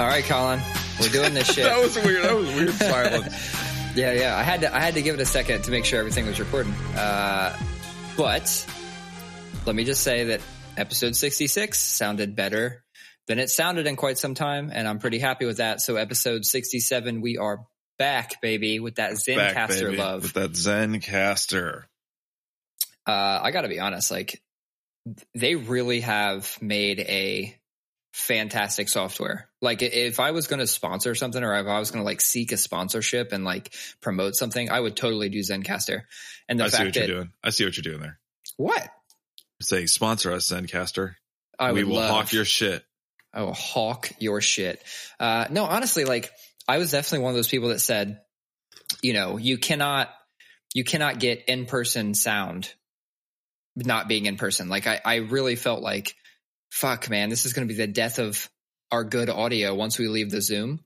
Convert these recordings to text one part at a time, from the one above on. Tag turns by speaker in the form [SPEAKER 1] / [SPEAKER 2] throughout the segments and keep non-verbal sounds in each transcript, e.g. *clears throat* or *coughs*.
[SPEAKER 1] All right, Colin, we're doing this *laughs* shit.
[SPEAKER 2] that was weird. That was weird silence. *laughs*
[SPEAKER 1] yeah, yeah. I had to, I had to give it a second to make sure everything was recording. Uh, but let me just say that episode 66 sounded better than it sounded in quite some time, and I'm pretty happy with that. So episode 67, we are back, baby, with that
[SPEAKER 2] Zencastr
[SPEAKER 1] love.
[SPEAKER 2] with that Zencastr.
[SPEAKER 1] uh, I got to be honest, like they really have made a fantastic software. Like if I was going to sponsor something or if I was going to like seek a sponsorship and like promote something, I would totally do Zencastr. And the
[SPEAKER 2] I see
[SPEAKER 1] fact
[SPEAKER 2] what you're
[SPEAKER 1] that
[SPEAKER 2] doing. I see what you're doing there.
[SPEAKER 1] what
[SPEAKER 2] Say sponsor us, Zencastr.
[SPEAKER 1] I
[SPEAKER 2] we will
[SPEAKER 1] love,
[SPEAKER 2] hawk your shit.
[SPEAKER 1] I will hawk your shit. Uh, no, honestly, like I was definitely one of those people that said, you know, you cannot, you cannot get in person sound not being in person. Like I, I really felt like, fuck, man, this is going to be the death of our good audio once we leave the Zoom.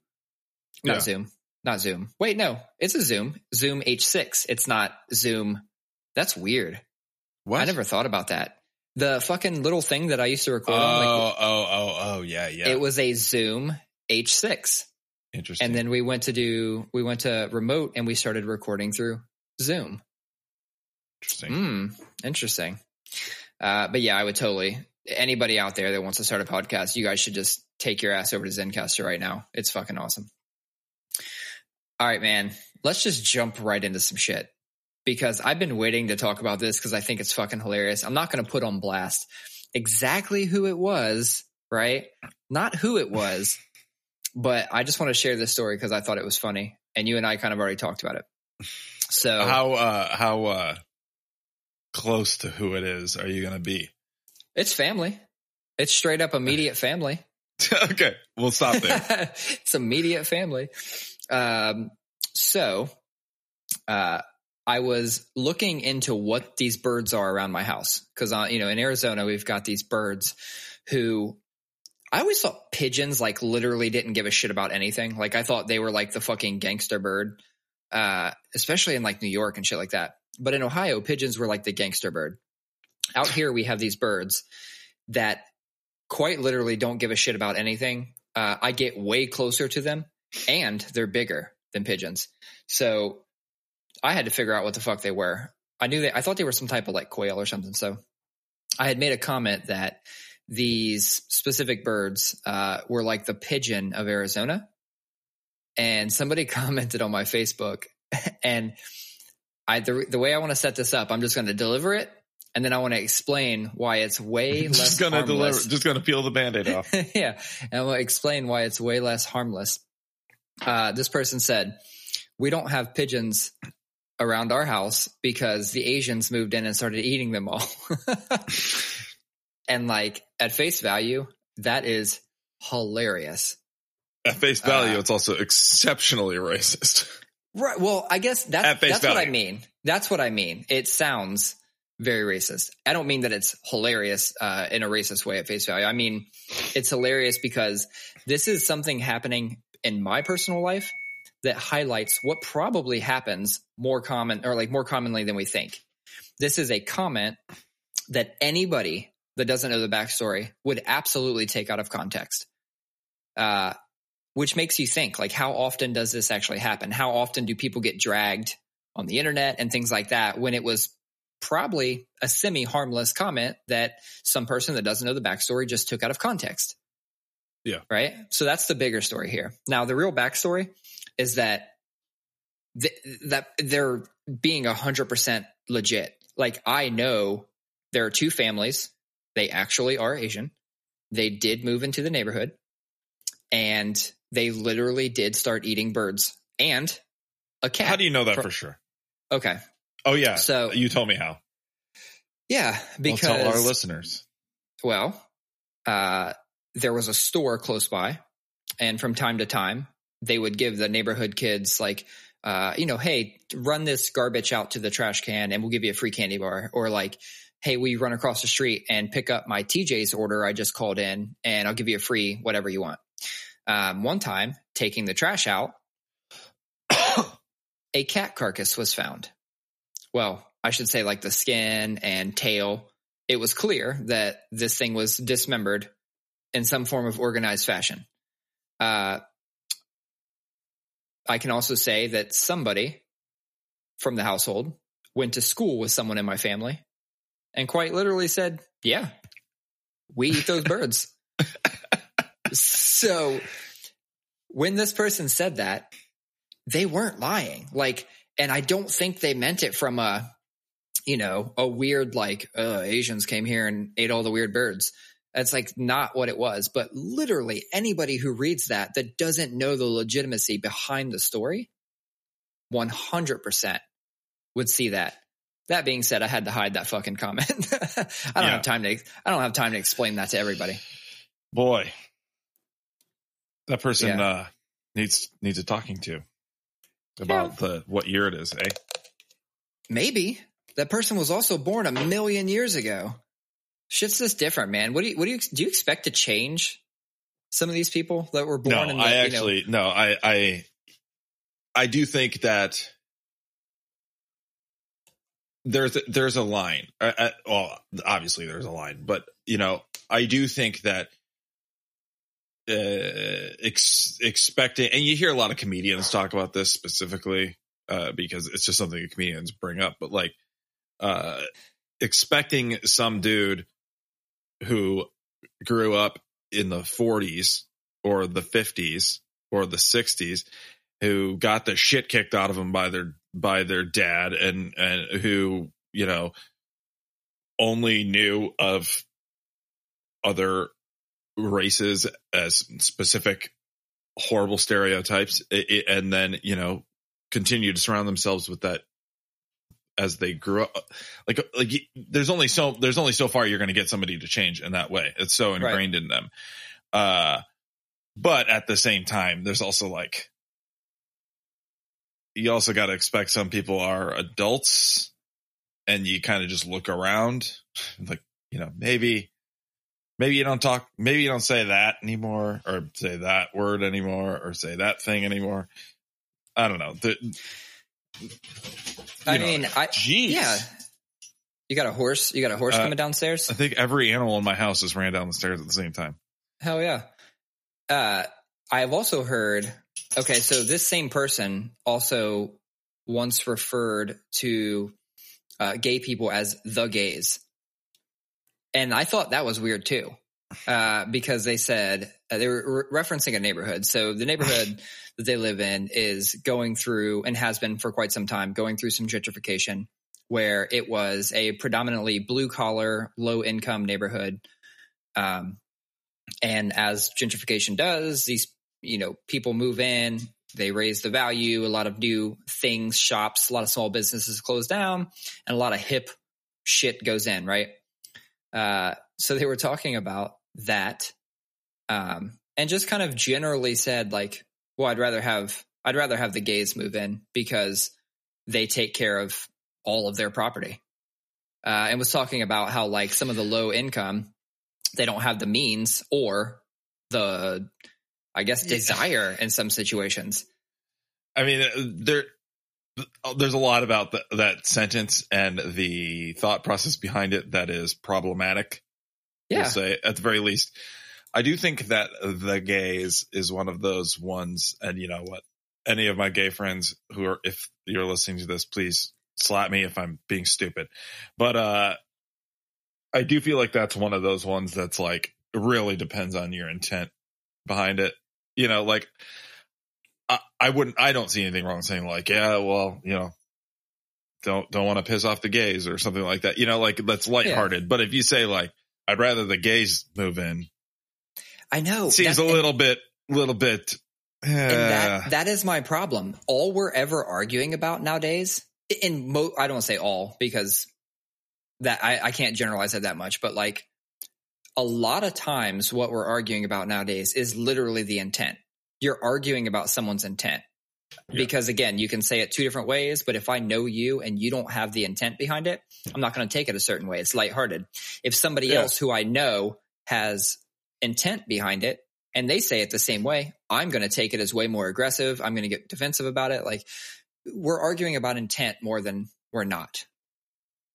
[SPEAKER 1] Not
[SPEAKER 2] Yeah.
[SPEAKER 1] Zoom, not Zoom. Wait, no, it's a Zoom, Zoom H6. It's not Zoom. That's weird.
[SPEAKER 2] What?
[SPEAKER 1] I never thought about that. The fucking little thing that I used to
[SPEAKER 2] Oh,
[SPEAKER 1] record on, like,
[SPEAKER 2] oh, oh, oh, yeah, yeah.
[SPEAKER 1] it was a Zoom H6.
[SPEAKER 2] Interesting.
[SPEAKER 1] And then we went to do, we went to remote and we started recording through Zoom.
[SPEAKER 2] Interesting.
[SPEAKER 1] Hmm, interesting. Uh, but yeah, I would totally, anybody out there that wants to start a podcast, you guys should just take your ass over to Zencastr right now. It's fucking awesome. All right, man, let's just jump right into some shit because I've been waiting to talk about this because I think it's fucking hilarious. I'm not going to put on blast exactly who it was, right? Not who it was, but I just want to share this story because I thought it was funny. And you and I kind of already talked about it. So,
[SPEAKER 2] How uh how uh close to who it is are you gonna be?
[SPEAKER 1] It's family. It's straight up immediate family. *laughs*
[SPEAKER 2] okay, we'll stop there. *laughs*
[SPEAKER 1] it's immediate family. Um, so, uh, I was looking into what these birds are around my house because, uh, you know, in Arizona we've got these birds who I always thought pigeons like literally didn't give a shit about anything. Like I thought they were like the fucking gangster bird, uh, especially in like New York and shit like that. But in Ohio, pigeons were like the gangster bird. Out here, we have these birds that quite literally don't give a shit about anything. Uh, I get way closer to them and they're bigger than pigeons. So I had to figure out what the fuck they were. I knew they, I thought they were some type of like quail or something. So I had made a comment that these specific birds uh, were like the pigeon of Arizona. And somebody *laughs* commented on my Facebook *laughs* and I, the, the way I want to set this up, I'm just going to deliver it. And then I want to explain why it's way *laughs* less
[SPEAKER 2] just gonna
[SPEAKER 1] harmless.
[SPEAKER 2] deliver. Just gonna peel the band-aid off. *laughs*
[SPEAKER 1] yeah. And I'm to explain why it's way less harmless. Uh, this person said, We don't have pigeons around our house because the Asians moved in and started eating them all. *laughs* and like at face value, that is hilarious.
[SPEAKER 2] At face value,
[SPEAKER 1] Uh,
[SPEAKER 2] it's also exceptionally racist.
[SPEAKER 1] Right. Well, I guess that's,
[SPEAKER 2] At
[SPEAKER 1] that's what I mean. That's what I mean. It sounds very racist. I don't mean that it's hilarious uh, in a racist way at face value. I mean, it's hilarious because this is something happening in my personal life that highlights what probably happens more common or like more commonly than we think. This is a comment that anybody that doesn't know the backstory would absolutely take out of context. Uh, which makes you think like how often does this actually happen how often do people get dragged on the internet and things like that when it was probably a semi harmless comment that some person that doesn't know the backstory just took out of context
[SPEAKER 2] Yeah.
[SPEAKER 1] right so that's the bigger story here now the real backstory is that th- that they're being 100% legit like i know there are two families they actually are asian they did move into the neighborhood and they literally did start eating birds and a cat.
[SPEAKER 2] How do you know that
[SPEAKER 1] Fro-
[SPEAKER 2] for sure?
[SPEAKER 1] Okay.
[SPEAKER 2] Oh yeah.
[SPEAKER 1] So-
[SPEAKER 2] you told me how.
[SPEAKER 1] Yeah,
[SPEAKER 2] Well, tell our listeners.
[SPEAKER 1] well, uh, there was a store close by, and from time to time they would give the neighborhood kids like, uh, you know, hey, run this garbage out to the trash can, and we'll give you a free candy bar, or like. Hey, we run across the street and pick up my TJ's order I just called in, and I'll give you a free whatever you want. Um, one time, taking the trash out, *coughs* a cat carcass was found. Well, I should say like the skin and tail. It was clear that this thing was dismembered in some form of organized fashion. Uh, I can also say that somebody from the household went to school with someone in my family and quite literally said, Yeah, we eat those *laughs* birds. so when this person said that, they weren't lying. Like, and I don't think they meant it from a, you know, a weird, like, uh, Asians came here and ate all the weird birds. That's like not what it was. But literally anybody who reads that that doesn't know the legitimacy behind the story, 100% would see that. That being said, I had to hide that fucking comment. *laughs* I don't
[SPEAKER 2] Yeah.
[SPEAKER 1] have time to, I don't have time to explain that to everybody.
[SPEAKER 2] Boy, that person
[SPEAKER 1] Yeah.
[SPEAKER 2] uh, needs needs a talking to about the what year it is, eh?
[SPEAKER 1] Maybe that person was also born a million years ago. Shit's just different, man. What do you, what do you, do you expect to change some of these people that were born
[SPEAKER 2] No,
[SPEAKER 1] in the,
[SPEAKER 2] I
[SPEAKER 1] you know-
[SPEAKER 2] actually no, I I I do think that there's a, there's a line. Well, obviously there's a line, but you know, I do think that ex- expecting, and you hear a lot of comedians talk about this specifically uh, because it's just something comedians bring up, but like uh, expecting some dude who grew up in the 40s or the 50s or the 60s who got the shit kicked out of them by their by their dad and and who you know only knew of other races as specific horrible stereotypes and then you know continue to surround themselves with that as they grew up. Like like there's only so there's only so far you're going to get somebody to change in that way. It's so ingrained in them. Uh but at the same time there's also like you also got to expect some people are adults and you kind of just look around *sighs* like you know maybe maybe you don't talk maybe you don't say that anymore or say that word anymore or say that thing anymore i don't know the,
[SPEAKER 1] I
[SPEAKER 2] know,
[SPEAKER 1] mean, I,
[SPEAKER 2] Jeez.
[SPEAKER 1] yeah. You got a horse? You got a horse
[SPEAKER 2] Uh,
[SPEAKER 1] coming downstairs?
[SPEAKER 2] I think every animal in my house just ran down the stairs at the same time.
[SPEAKER 1] Hell yeah. Uh, I've also heard, okay, so this same person also once referred to uh, gay people as the gays. And I thought that was weird too, uh, because they said uh, they were re- referencing a neighborhood. So the neighborhood *laughs* that they live in is going through and has been for quite some time going through some gentrification where it was a predominantly blue collar, low income neighborhood. Um, and as gentrification does, these, you know, people move in, they raise the value, a lot of new things, shops, a lot of small businesses close down, and a lot of hip shit goes in, right? Uh, so they were talking about that. Um, and just kind of generally said like, well, I'd rather have, I'd rather have the gays move in because they take care of all of their property. Uh, and was talking about how like some of the low income, they don't have the means or the, I guess, desire in some situations.
[SPEAKER 2] I mean, uh, there, there's a lot about the, that sentence and the thought process behind it that is problematic.
[SPEAKER 1] Yeah.
[SPEAKER 2] We'll say at the very least. I do think that the gays is one of those ones, and you know what? Any of my gay friends who are, if you're listening to this, please slap me if I'm being stupid. But uh I do feel like that's one of those ones that's like really depends on your intent behind it. You know, like I, I wouldn't I don't see anything wrong saying like, yeah, well, you know, don't don't want to piss off the gays or something like that. You know, like that's lighthearted. But if you say like, I'd rather the gays move in,
[SPEAKER 1] I know.
[SPEAKER 2] seems
[SPEAKER 1] That-
[SPEAKER 2] a little bit little bit
[SPEAKER 1] And that that is my problem. All we're ever arguing about nowadays, in mo, I don't say all because that I, I can't generalize it that much, but like a lot of times, what we're arguing about nowadays is literally the intent. You're arguing about someone's intent.
[SPEAKER 2] Yeah.
[SPEAKER 1] Because again, you can say it two different ways, but if I know you and you don't have the intent behind it, I'm not going to take it a certain way. It's lighthearted. If somebody
[SPEAKER 2] Yeah.
[SPEAKER 1] else who I know has intent behind it and they say it the same way, I'm going to take it as way more aggressive. I'm going to get defensive about it. Like we're arguing about intent more than we're not.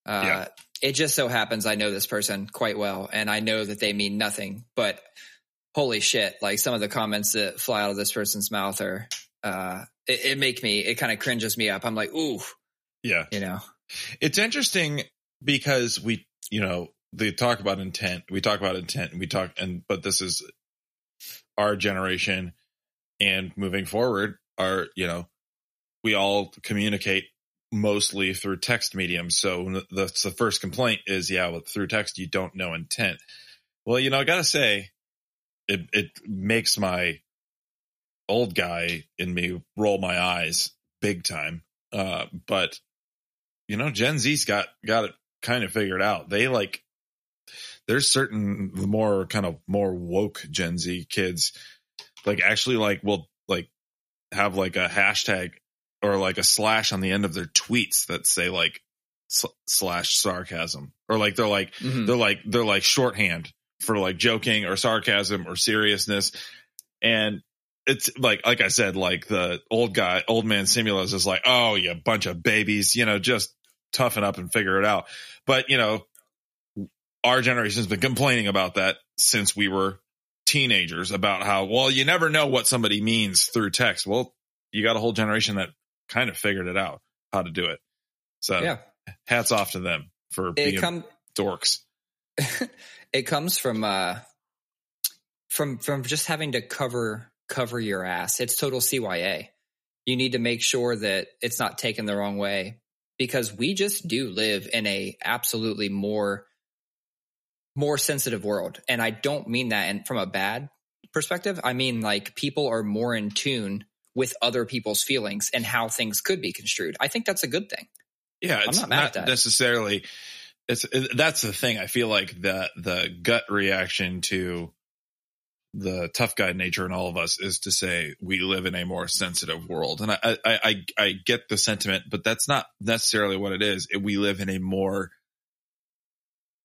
[SPEAKER 1] Uh,
[SPEAKER 2] Yeah.
[SPEAKER 1] It just so happens I know this person quite well and I know that they mean nothing but holy shit, like some of the comments that fly out of this person's mouth are, uh, it, it make me, it kind of cringes me up. I'm like, ooh,
[SPEAKER 2] Yeah.
[SPEAKER 1] you know,
[SPEAKER 2] It's interesting because we, you know, they talk about intent. We talk about intent and we talk, and, but this is our generation and moving forward are, you know, we all communicate mostly through text mediums. So that's the first complaint is, yeah, well, through text, you don't know intent. Well, you know, I gotta say, it, it makes my old guy in me roll my eyes big time. Uh, but you know, Gen Z's got, got it kind of figured out. They like, there's certain the more kind of more woke Gen Z kids, like actually like will like have like a hashtag or like a slash on the end of their tweets that say like sl- slash sarcasm or like they're like
[SPEAKER 1] Mhm.
[SPEAKER 2] they're like they're like shorthand for like joking or sarcasm or seriousness. And it's like like i said like the old guy old man simulus is like oh you bunch of babies you know just toughen up and figure it out. But you know our generation's been complaining about that since we were teenagers about how well you never know what somebody means through text. Well you got a whole generation that kind of figured it out how to do it. So
[SPEAKER 1] yeah,
[SPEAKER 2] hats off to them for
[SPEAKER 1] it
[SPEAKER 2] being
[SPEAKER 1] come,
[SPEAKER 2] dorks *laughs*
[SPEAKER 1] it comes from, uh, from, from just having to cover, cover your ass. It's total CYA. You need to make sure that it's not taken the wrong way because we just do live in a absolutely more, more sensitive world. And I don't mean that and from a bad perspective. I mean, like people are more in tune with other people's feelings and how things could be construed. I think that's a good thing.
[SPEAKER 2] Yeah, it's
[SPEAKER 1] not
[SPEAKER 2] not,
[SPEAKER 1] mad at that.
[SPEAKER 2] necessarily. It's it, that's the thing. I feel like the the gut reaction to the tough guy nature in all of us is to say we live in a more sensitive world, and I I I, I get the sentiment, but that's not necessarily what it is. We live in a more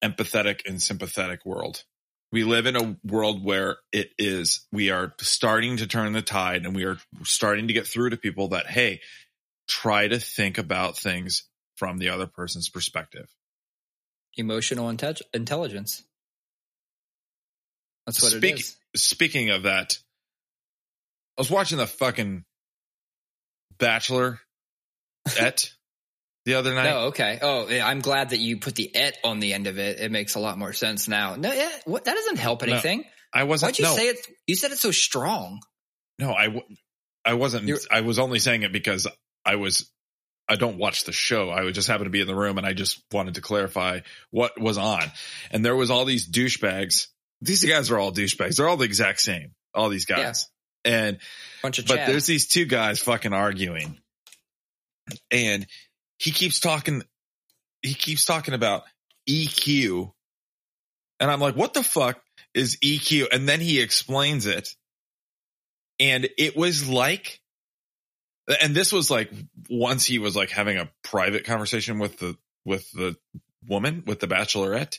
[SPEAKER 2] empathetic and sympathetic world. We live in a world where it is we are starting to turn the tide, and we are starting to get through to people that hey, try to think about things from the other person's perspective.
[SPEAKER 1] Emotional inte- intelligence. That's what
[SPEAKER 2] Speak-
[SPEAKER 1] it is.
[SPEAKER 2] Speaking of that, I was watching the fucking Bachelor *laughs* et the other night.
[SPEAKER 1] No, okay. Oh, yeah, I'm glad that you put the et on the end of it. It makes a lot more sense now. No, yeah, what, that doesn't help
[SPEAKER 2] No,
[SPEAKER 1] anything.
[SPEAKER 2] I wasn't.
[SPEAKER 1] Why'd you
[SPEAKER 2] no,
[SPEAKER 1] say it? You said it so strong.
[SPEAKER 2] no, I, w- I wasn't.
[SPEAKER 1] You're-
[SPEAKER 2] I was only saying it because I was. I don't watch the show. I would just happen to be in the room, and I just wanted to clarify what was on. And there was all these douchebags. These guys are all douchebags. They're all the exact same. All these guys. And
[SPEAKER 1] Bunch of
[SPEAKER 2] but there's these two guys fucking arguing and he keeps talking he keeps talking about eq and i'm like what the fuck is eq and then he explains it and it was like and this was like once he was like having a private conversation with the with the woman with the bachelorette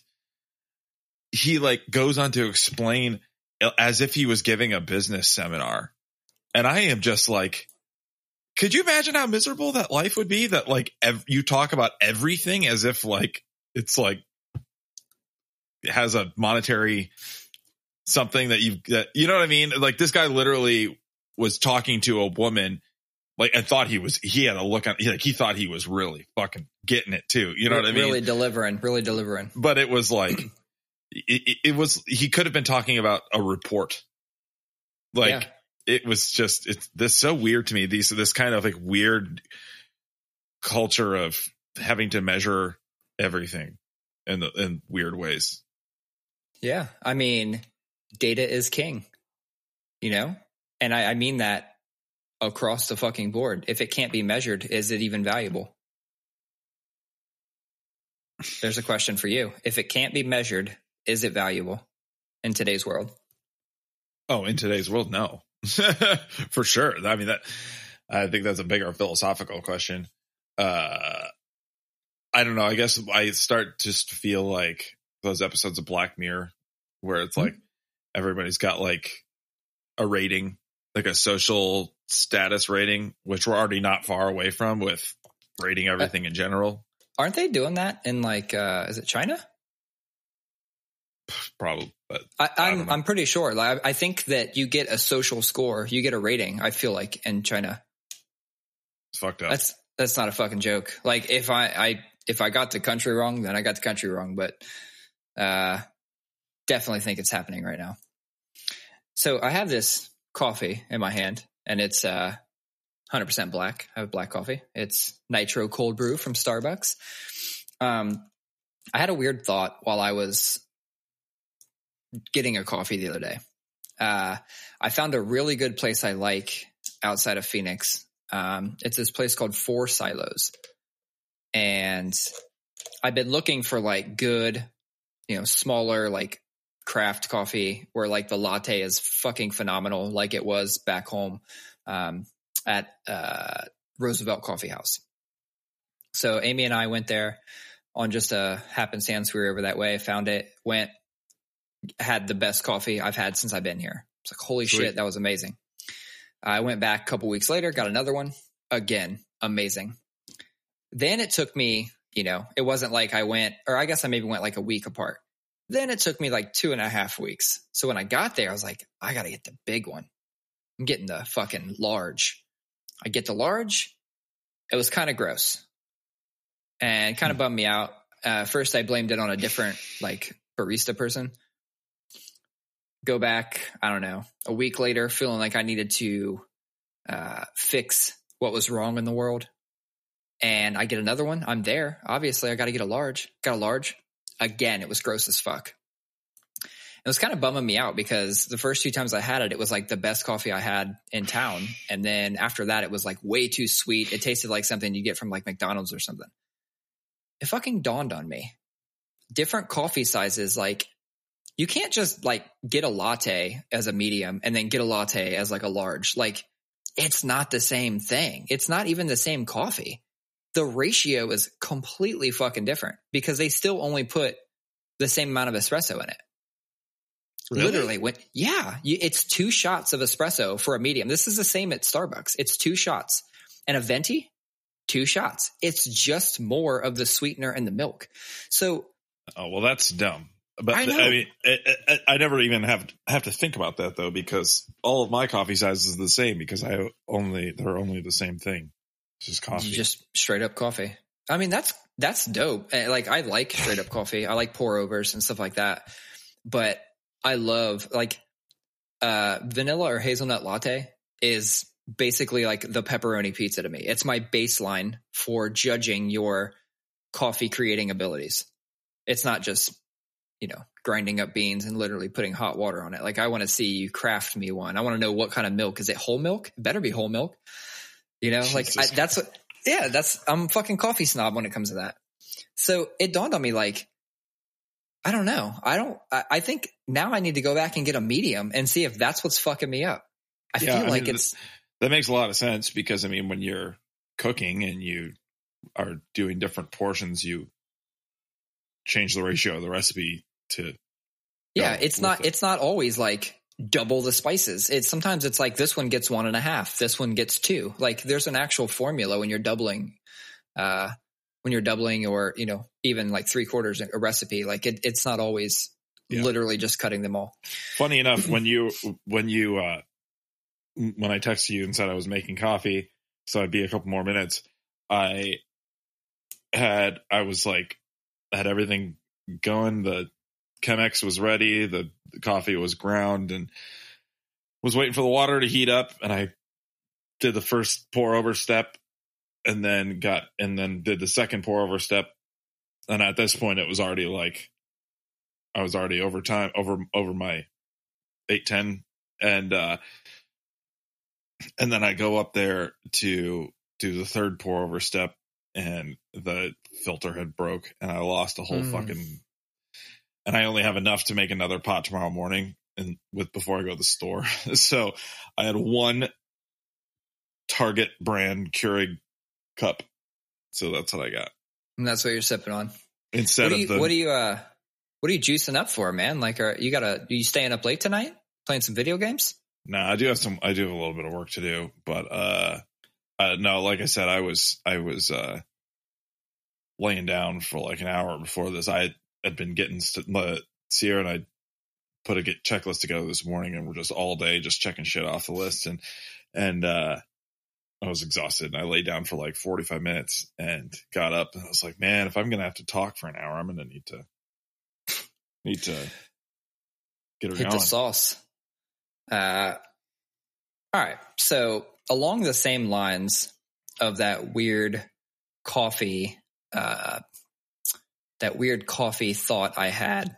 [SPEAKER 2] he like goes on to explain uh, as if he was giving a business seminar. And I am just like, could you imagine how miserable that life would be that like ev- you talk about everything as if like it's like it has a monetary something that you that you know what I mean? Like this guy literally was talking to a woman like I thought he was he had a look on like he thought he was really fucking getting it too. You know what I mean?
[SPEAKER 1] Really delivering. Really delivering.
[SPEAKER 2] but it was like *clears throat* it, it, it was he could have been talking about a report like
[SPEAKER 1] Yeah.
[SPEAKER 2] it was just it's this so weird to me these this kind of like weird culture of having to measure everything in the, in weird ways
[SPEAKER 1] Yeah. I mean, data is king, you know? And I, I mean that across the fucking board. If it can't be measured, is it even valuable? There's a question for you. If it can't be measured, is it valuable in today's world?
[SPEAKER 2] oh in today's world no *laughs* for sure i mean that i think that's a bigger philosophical question uh i don't know i guess i start just to feel like those episodes of black mirror where it's like everybody's got like a rating like a social status rating which we're already not far away from with rating everything in general
[SPEAKER 1] Aren't they doing that in like, uh, is it China? *sighs*
[SPEAKER 2] probably. But
[SPEAKER 1] I,
[SPEAKER 2] I
[SPEAKER 1] I'm. I'm pretty sure. Like, I think that you get a social score, you get a rating. I feel like in China,
[SPEAKER 2] it's fucked up.
[SPEAKER 1] that's that's not a fucking joke. Like if I I if I got the country wrong, then I got the country wrong. But uh, definitely think it's happening right now. So I have this coffee in my hand, and it's uh 100% black. I have black coffee. It's nitro cold brew from Starbucks. Um, I had a weird thought while I was getting a coffee the other day. Uh, I found a really good place I like outside of Phoenix. Um, it's this place called Four Silos. And I've been looking for like good, you know, smaller, like craft coffee where like the latte is fucking phenomenal, like it was back home um, at uh, Roosevelt Coffee House. So Amy and I went there on just a happenstance. We were over that way, found it, went, had the best coffee I've had since I've been here. It's like, holy
[SPEAKER 2] Sweet.
[SPEAKER 1] shit, that was amazing. I went back a couple weeks later, got another one. Again, amazing. Then it took me, you know, it wasn't like I went, or I guess I maybe went like a week apart. Then it took me like two and a half weeks. So when I got there, I was like, I got to get the big one. I'm getting the fucking large. I get the large. It was kind of gross and kind of bummed me out. Uh, first, I blamed it on a different like barista person. Go back, I don't know, a week later, feeling like I needed to uh, fix what was wrong in the world. And I get another one. I'm there. Obviously, I got to get a large. Got a large. Again, it was gross as fuck. It was kind of bumming me out because the first few times I had it, it was like the best coffee I had in town. And then after that, it was like way too sweet. It tasted like something you get from like McDonald's or something. It fucking dawned on me. Different coffee sizes, like you can't just like get a latte as a medium and then get a latte as like a large. Like it's not the same thing. It's not even the same coffee. The ratio is completely fucking different because they still only put the same amount of espresso in it.
[SPEAKER 2] Really?
[SPEAKER 1] Literally, when yeah, you, it's two shots of espresso for a medium. This is the same at Starbucks. It's two shots, and a venti, two shots. It's just more of the sweetener and the milk. So
[SPEAKER 2] Oh well, that's dumb. But
[SPEAKER 1] I
[SPEAKER 2] I, mean, I, I, I never even have have to think about that though, because all of my coffee sizes are the same because I only they're only the same thing. Just coffee.
[SPEAKER 1] just straight up coffee. I mean, that's that's dope. Eh, Like I like straight up *sighs* coffee. I like pour overs and stuff like that. But I love like uh vanilla or hazelnut latte is basically like the pepperoni pizza to me. It's my baseline for judging your coffee creating abilities. It's not just, you know, grinding up beans and literally putting hot water on it. Like I want to see you craft me one. I want to know what kind of milk. Is it whole milk? It better be whole milk. You know, like I, that's what, yeah, that's, I'm fucking coffee snob when it comes to that. So it dawned on me like, I don't know. I don't, I, I think now I need to go back and get a medium and see if that's what's fucking me up. I
[SPEAKER 2] Yeah,
[SPEAKER 1] feel
[SPEAKER 2] I
[SPEAKER 1] like
[SPEAKER 2] mean,
[SPEAKER 1] it's,
[SPEAKER 2] that makes a lot of sense because I mean, when you're cooking and you are doing different portions, you change the ratio of the recipe to
[SPEAKER 1] yeah, it's not,
[SPEAKER 2] it.
[SPEAKER 1] it's not always like double the spices. It's sometimes it's like this one gets one and a half. This one gets two. Like there's an actual formula when you're doubling, uh, when you're doubling or, you know, even like three quarters a recipe. Like it, it's not always
[SPEAKER 2] Yeah.
[SPEAKER 1] literally just cutting them all.
[SPEAKER 2] Funny enough, *laughs* when you when you uh when I texted you and said I was making coffee, so I'd be a couple more minutes, I had I was like had everything going. The Chemex was ready, the, the coffee was ground and was waiting for the water to heat up and I did the first pour over step and then got and then did the second pour over step. And at this point it was already like I was already over time over over my eight ten and uh and then I go up there to do the third pour over step and the filter had broke and I lost a whole
[SPEAKER 1] Mm.
[SPEAKER 2] fucking and I only have enough to make another pot tomorrow morning and with before I go to the store. *laughs* so I had one Target brand Keurig cup. So that's what I got.
[SPEAKER 1] And that's what you're sipping on.
[SPEAKER 2] Instead
[SPEAKER 1] What do
[SPEAKER 2] of the
[SPEAKER 1] what do you, uh, what are you juicing up for, man? Like, are you gotta, are you staying up late tonight playing some video games?
[SPEAKER 2] No, I do have some. I do have a little bit of work to do, but uh, uh, no, like I said, I was I was uh laying down for like an hour before this. I had been getting st- Sierra and I put a get checklist together this morning, and we're just all day just checking shit off the list, and and uh, I was exhausted, and I lay down for like forty five minutes, and got up, and I was like, man, if I'm gonna have to talk for an hour, I'm gonna need to need to get her
[SPEAKER 1] Hit
[SPEAKER 2] going.
[SPEAKER 1] the sauce. Uh, all right. So along the same lines of that weird coffee, uh, that weird coffee thought I had,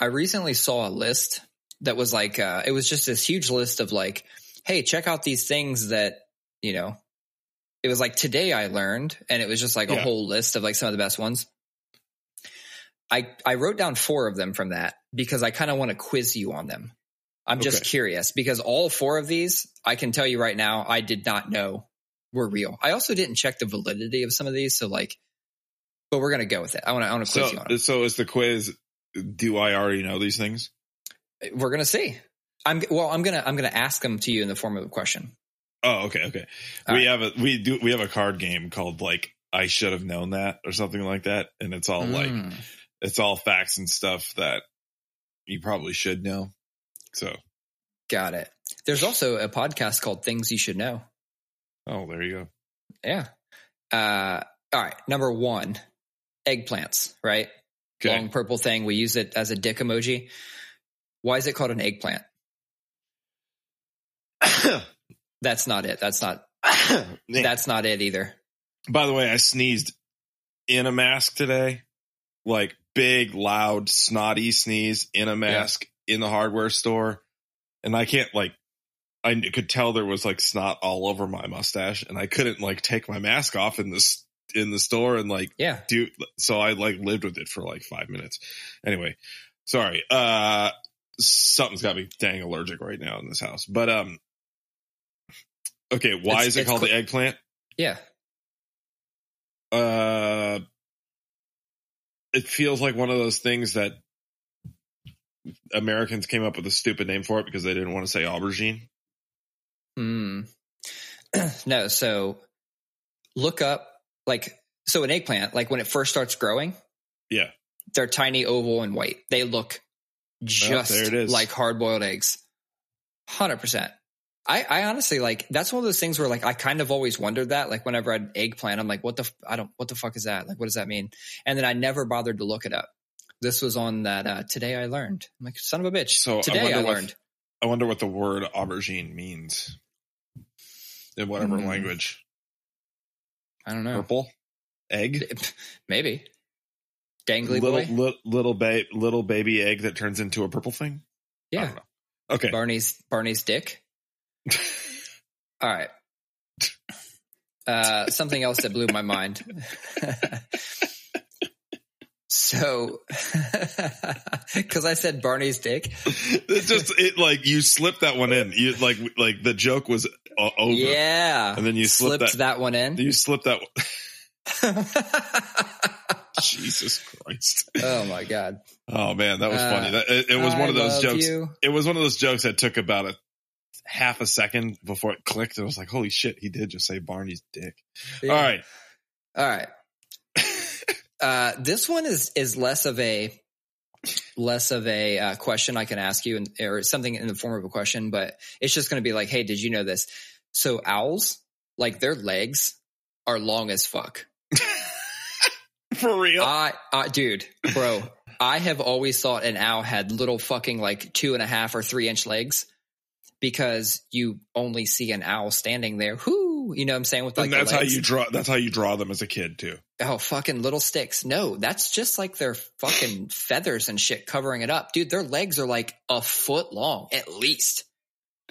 [SPEAKER 1] I recently saw a list that was like, uh, it was just this huge list of like, hey, check out these things that, you know, it was like today I learned, and it was just like a whole list of like some of the best ones. I, I wrote down four of them from that because I kind of want to quiz you on them. I'm just
[SPEAKER 2] Okay.
[SPEAKER 1] curious because all four of these, I can tell you right now, I did not know were real. I also didn't check the validity of some of these. So like, but we're going to go with it. I want to, I want to quiz you on
[SPEAKER 2] So
[SPEAKER 1] it.
[SPEAKER 2] so is the quiz? Do I already know these things?
[SPEAKER 1] We're going to see. I'm, well, I'm going to, I'm going to ask them to you in the form of a question.
[SPEAKER 2] Oh, okay, okay.
[SPEAKER 1] All
[SPEAKER 2] we have a we do we have a card game called like I should have known that or something like that, and it's all like
[SPEAKER 1] Mm.
[SPEAKER 2] it's all facts and stuff that you probably should know. So,
[SPEAKER 1] got it. There's also a podcast called Things You Should Know.
[SPEAKER 2] oh, there you go.
[SPEAKER 1] Yeah. Uh, all right. Number one, eggplants, right?
[SPEAKER 2] Okay.
[SPEAKER 1] Long purple thing. We use it as a dick emoji. Why is it called an eggplant? *coughs* That's not it. That's not, *coughs* that's not it either.
[SPEAKER 2] By the way, I sneezed in a mask today, like big, loud, snotty sneeze in a mask in the hardware store, and I can't like. I could tell there was like snot all over my mustache, and I couldn't like take my mask off in this in the store and like
[SPEAKER 1] Yeah.
[SPEAKER 2] do so I like lived with it for like five minutes. Anyway, sorry. Uh something's got me dang allergic right now in this house. But um okay, why
[SPEAKER 1] It's-
[SPEAKER 2] is it called
[SPEAKER 1] co-
[SPEAKER 2] the eggplant?
[SPEAKER 1] Yeah.
[SPEAKER 2] Uh it feels like one of those things that Americans came up with a stupid name for it because they didn't want to say aubergine.
[SPEAKER 1] Hmm. *clears throat* no. So look up like, so an eggplant, like when it first starts growing,
[SPEAKER 2] Yeah.
[SPEAKER 1] they're tiny, oval, and white. They look just
[SPEAKER 2] is.
[SPEAKER 1] like hard boiled eggs. 100%. I, I honestly like that's one of those things where like I kind of always wondered that like whenever I'd eggplant I'm like what the f- I don't what the fuck is that like what does that mean and then I never bothered to look it up. This was on that uh, today I learned. I'm like son of a bitch.
[SPEAKER 2] So
[SPEAKER 1] today I,
[SPEAKER 2] what-
[SPEAKER 1] learned.
[SPEAKER 2] I wonder what the word aubergine means in whatever
[SPEAKER 1] Hmm.
[SPEAKER 2] language.
[SPEAKER 1] I don't know.
[SPEAKER 2] Purple? Egg?
[SPEAKER 1] Maybe. Dangly
[SPEAKER 2] little
[SPEAKER 1] boy.
[SPEAKER 2] li- little ba- little baby egg that turns into a purple thing.
[SPEAKER 1] Yeah.
[SPEAKER 2] Okay.
[SPEAKER 1] Barney's Barney's dick. *laughs* All right. Uh, something else that blew my mind. *laughs* so, *laughs* because I said Barney's dick.
[SPEAKER 2] it just it like you slipped that one in. You like like the joke was uh, over.
[SPEAKER 1] Yeah.
[SPEAKER 2] And then you slipped
[SPEAKER 1] slipped
[SPEAKER 2] that-
[SPEAKER 1] that, one in.
[SPEAKER 2] You slipped that. one. *laughs* Jesus Christ!
[SPEAKER 1] oh my god.
[SPEAKER 2] Oh man, that was
[SPEAKER 1] Uh,
[SPEAKER 2] funny. That, it, it was one of those jokes.
[SPEAKER 1] you.
[SPEAKER 2] It was one of those jokes that took about a half a second before it clicked. And I was like, holy shit, he did just say Barney's dick.
[SPEAKER 1] Yeah.
[SPEAKER 2] All right.
[SPEAKER 1] All right. Uh, this one is is less of a less of a uh, question I can ask you, and or something in the form of a question, but it's just going to be like, "Hey, did you know this?" So owls, like their legs, are long as fuck. *laughs*
[SPEAKER 2] For real?
[SPEAKER 1] I, I, dude, bro, I have always thought an owl had little fucking like two and a half or three inch legs because you only see an owl standing there. Whoo, you know what I'm saying? With like
[SPEAKER 2] and that's how you draw. That's how you draw them as a kid too.
[SPEAKER 1] Oh, fucking little sticks. No, that's just like their fucking feathers and shit covering it up. Dude, their legs are like a foot long, at least.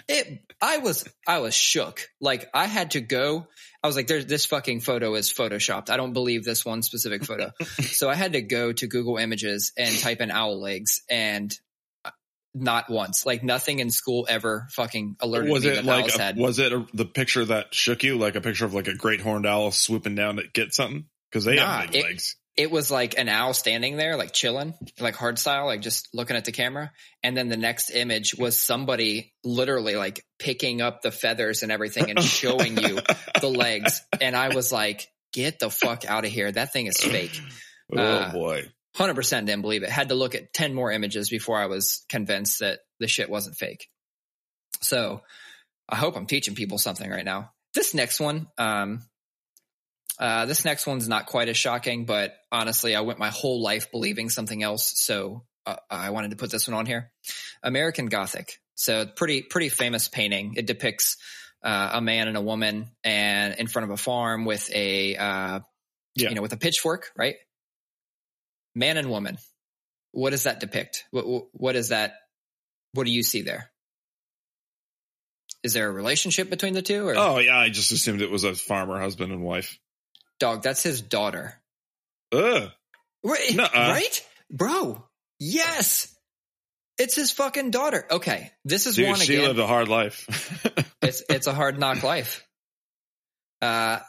[SPEAKER 1] It, I was, I was shook. Like I had to go. I was like, there's this fucking photo is photoshopped. I don't believe this one specific photo. *laughs* so I had to go to Google Images and type in owl legs and not once, like nothing in school ever fucking alerted
[SPEAKER 2] Was
[SPEAKER 1] me
[SPEAKER 2] it
[SPEAKER 1] that
[SPEAKER 2] like
[SPEAKER 1] owls
[SPEAKER 2] a,
[SPEAKER 1] had.
[SPEAKER 2] was it a, the picture that shook you, like a picture of like a great horned owl swooping down to get something? Because they
[SPEAKER 1] Nah,
[SPEAKER 2] have big
[SPEAKER 1] it-
[SPEAKER 2] legs.
[SPEAKER 1] it was like an owl standing there, like chilling, like hard style, like just looking at the camera. And then the next image was somebody literally like picking up the feathers and everything and showing you *laughs* the legs. And I was like, get the fuck out of here. That thing is fake.
[SPEAKER 2] oh
[SPEAKER 1] uh,
[SPEAKER 2] boy.
[SPEAKER 1] Hundred percent didn't believe it. Had to look at ten more images before I was convinced that the shit wasn't fake. So I hope I'm teaching people something right now. This next one, um, uh, this next one's not quite as shocking, but honestly, I went my whole life believing something else, so uh, I wanted to put this one on here. American Gothic. So pretty pretty famous painting. It depicts uh, a man and a woman and in front of a farm with a uh,
[SPEAKER 2] Yeah.
[SPEAKER 1] you know with a pitchfork, right? Man and woman. What does that depict? What what is that? What do you see there? Is there a relationship between the two? Or
[SPEAKER 2] Oh yeah, I just assumed it was a farmer husband and wife.
[SPEAKER 1] dog, that's his daughter.
[SPEAKER 2] Ugh.
[SPEAKER 1] Right,
[SPEAKER 2] Nuh-uh.
[SPEAKER 1] right, bro. Yes, it's his fucking daughter. Okay, this is
[SPEAKER 2] Dude,
[SPEAKER 1] one
[SPEAKER 2] she
[SPEAKER 1] again.
[SPEAKER 2] lived a hard life. *laughs*
[SPEAKER 1] it's it's a hard knock life. Uh,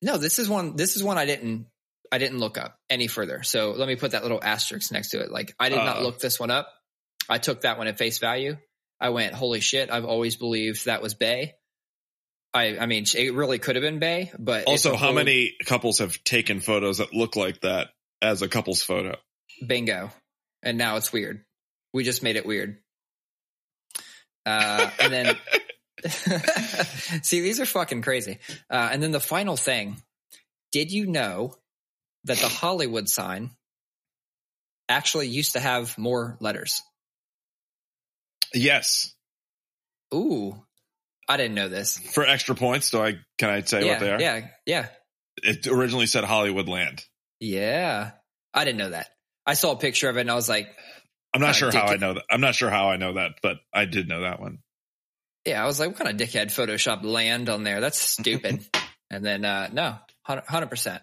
[SPEAKER 1] no, this is one. This is one I didn't I didn't look up any further. So let me put that little asterisk next to it. Like I did not
[SPEAKER 2] Uh.
[SPEAKER 1] look this one up. I took that one at face value. I went, holy shit! I've always believed that was Bay. I I mean, it really could have been Bay, but
[SPEAKER 2] also, how
[SPEAKER 1] whole-
[SPEAKER 2] many couples have taken photos that look like that as a couple's photo?
[SPEAKER 1] bingo and now it's weird we just made it weird uh and then *laughs* see these are fucking crazy uh and then the final thing did you know that the hollywood sign actually used to have more letters
[SPEAKER 2] Yes.
[SPEAKER 1] ooh i didn't know this
[SPEAKER 2] For extra points, do I can I say
[SPEAKER 1] yeah
[SPEAKER 2] what they are?
[SPEAKER 1] yeah yeah
[SPEAKER 2] It originally said Hollywoodland.
[SPEAKER 1] yeah i didn't know that i saw a picture of it and i was like
[SPEAKER 2] I'm not sure how I know that. I'm not sure how I know that, but I did know that one.
[SPEAKER 1] Yeah, I was like, what kind of dickhead Photoshop land on there? That's stupid. *laughs* and then, uh, no, 100%.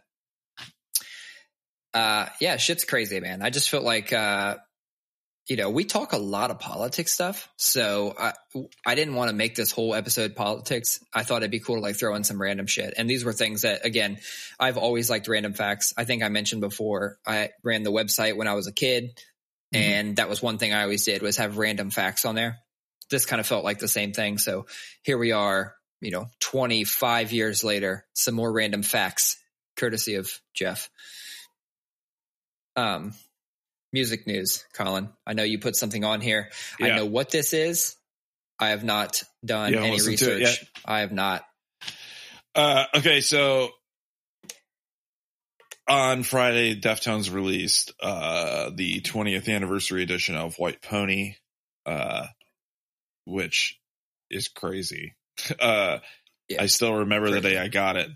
[SPEAKER 1] Uh, yeah, shit's crazy, man. I just felt like, uh, you know, we talk a lot of politics stuff. So I, I didn't want to make this whole episode politics. I thought it'd be cool to like throw in some random shit. And these were things that, again, I've always liked random facts. I think I mentioned before, I ran the website when I was a kid.
[SPEAKER 2] Mhm.
[SPEAKER 1] And that was one thing I always did was have random facts on there. This kind of felt like the same thing. So here we are, you know, 25 years later, some more random facts courtesy of Jeff. Um, music news, Colin. I know you put something on here. I know what this is. I have not done any
[SPEAKER 2] listened to it
[SPEAKER 1] research. I have not.
[SPEAKER 2] Uh, okay, so on Friday, Deftones released uh, the 20th anniversary edition of White Pony, uh, which is crazy. *laughs* Uh,
[SPEAKER 1] Yeah.
[SPEAKER 2] I still remember the day I got it.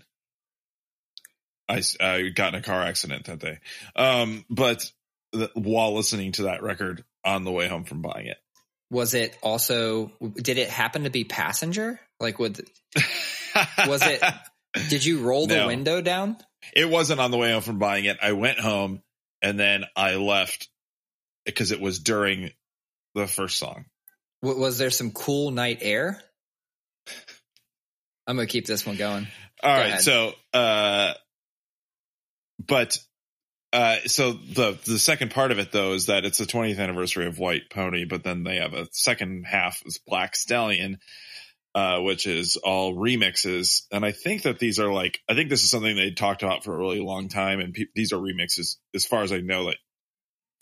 [SPEAKER 2] I, I got in a car accident that day. Um, but the, while listening to that record on the way home from buying it.
[SPEAKER 1] Was it also, did it happen to be passenger? Like, would, Was it- *laughs* did you roll the
[SPEAKER 2] No.
[SPEAKER 1] window down?
[SPEAKER 2] It wasn't on the way home from buying it. I went home and then I left because it was during the first song.
[SPEAKER 1] W- was there some cool night air? I'm gonna keep this one going.
[SPEAKER 2] All
[SPEAKER 1] Go
[SPEAKER 2] right,
[SPEAKER 1] ahead.
[SPEAKER 2] so uh but uh so the the second part of it though is that it's the 20th anniversary of White Pony, but then they have a second half is Black Stallion uh which is all remixes and I think that these are like I think this is something they talked about for a really long time and pe- these are remixes as far as I know like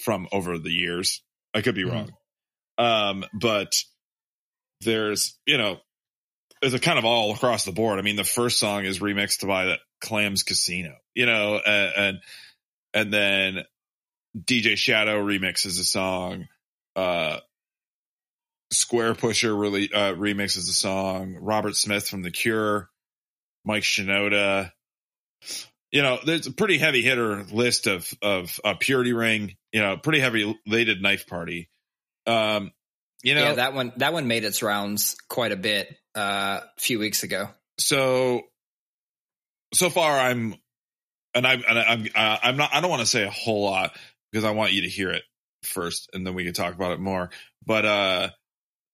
[SPEAKER 2] from over the years. I could be
[SPEAKER 1] Mhm.
[SPEAKER 2] wrong. Um but there's, you know, it's a kind of all across the board. I mean, the first song is remixed by the Clams Casino, you know, and and, and then DJ Shadow remixes a song. Uh, Squarepusher really uh, remixes a song. Robert Smith from The Cure, Mike Shinoda. You know, there's a pretty heavy hitter list of of uh, Purity Ring. You know, pretty heavy. They did Knife Party. Um, you know,
[SPEAKER 1] yeah, that one that one made its rounds quite a bit uh, a few weeks ago.
[SPEAKER 2] so so far i'm and i'm and i'm uh, i'm not i don't want to say a whole lot because i want you to hear it first and then we can talk about it more but uh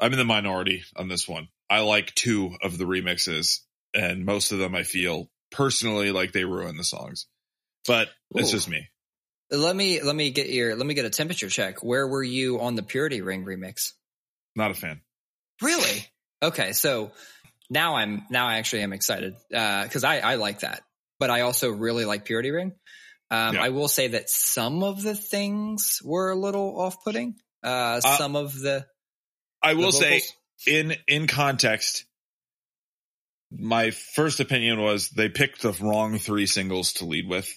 [SPEAKER 2] i'm in the minority on this one i like two of the remixes and most of them i feel personally like they ruin the songs but it's
[SPEAKER 1] Ooh.
[SPEAKER 2] just me
[SPEAKER 1] Let me let me get your let me get a temperature check. Where were you on the Purity Ring remix?
[SPEAKER 2] Not a fan
[SPEAKER 1] Really? Okay, so now I'm now I actually am excited because I I like that, but I also really like Purity Ring. Um,
[SPEAKER 2] Yeah.
[SPEAKER 1] I will say that some of the things were a little off-putting. Uh,
[SPEAKER 2] Uh,
[SPEAKER 1] some of the
[SPEAKER 2] I
[SPEAKER 1] the
[SPEAKER 2] will say in in context, my first opinion was they picked the wrong three singles to lead with.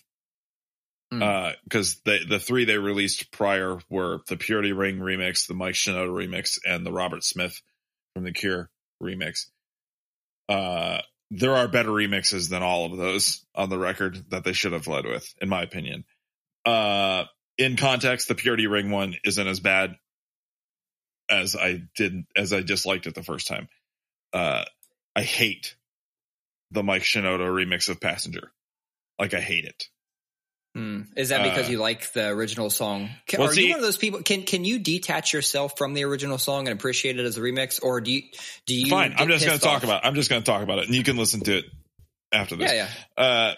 [SPEAKER 2] Because the the three they released prior were the Purity Ring remix, the Mike Shinoda remix, and the Robert Smith from the Cure remix. Uh, there are better remixes than all of those on the record that they should have led with, in my opinion. Uh, in context, the Purity Ring one isn't as bad as I did as I disliked it the first time. Uh, I hate the Mike Shinoda remix of Passenger. Like I hate it.
[SPEAKER 1] Hmm. Is that because
[SPEAKER 2] Uh,
[SPEAKER 1] you like the original song? Can,
[SPEAKER 2] well,
[SPEAKER 1] are
[SPEAKER 2] see-
[SPEAKER 1] you one of those people? Can Can you detach yourself from the original song and appreciate it as a remix, or do you do you?
[SPEAKER 2] Fine. I'm just going to talk about. I'm just going to talk about it, and you can listen to it after this.
[SPEAKER 1] Yeah, yeah.
[SPEAKER 2] Uh,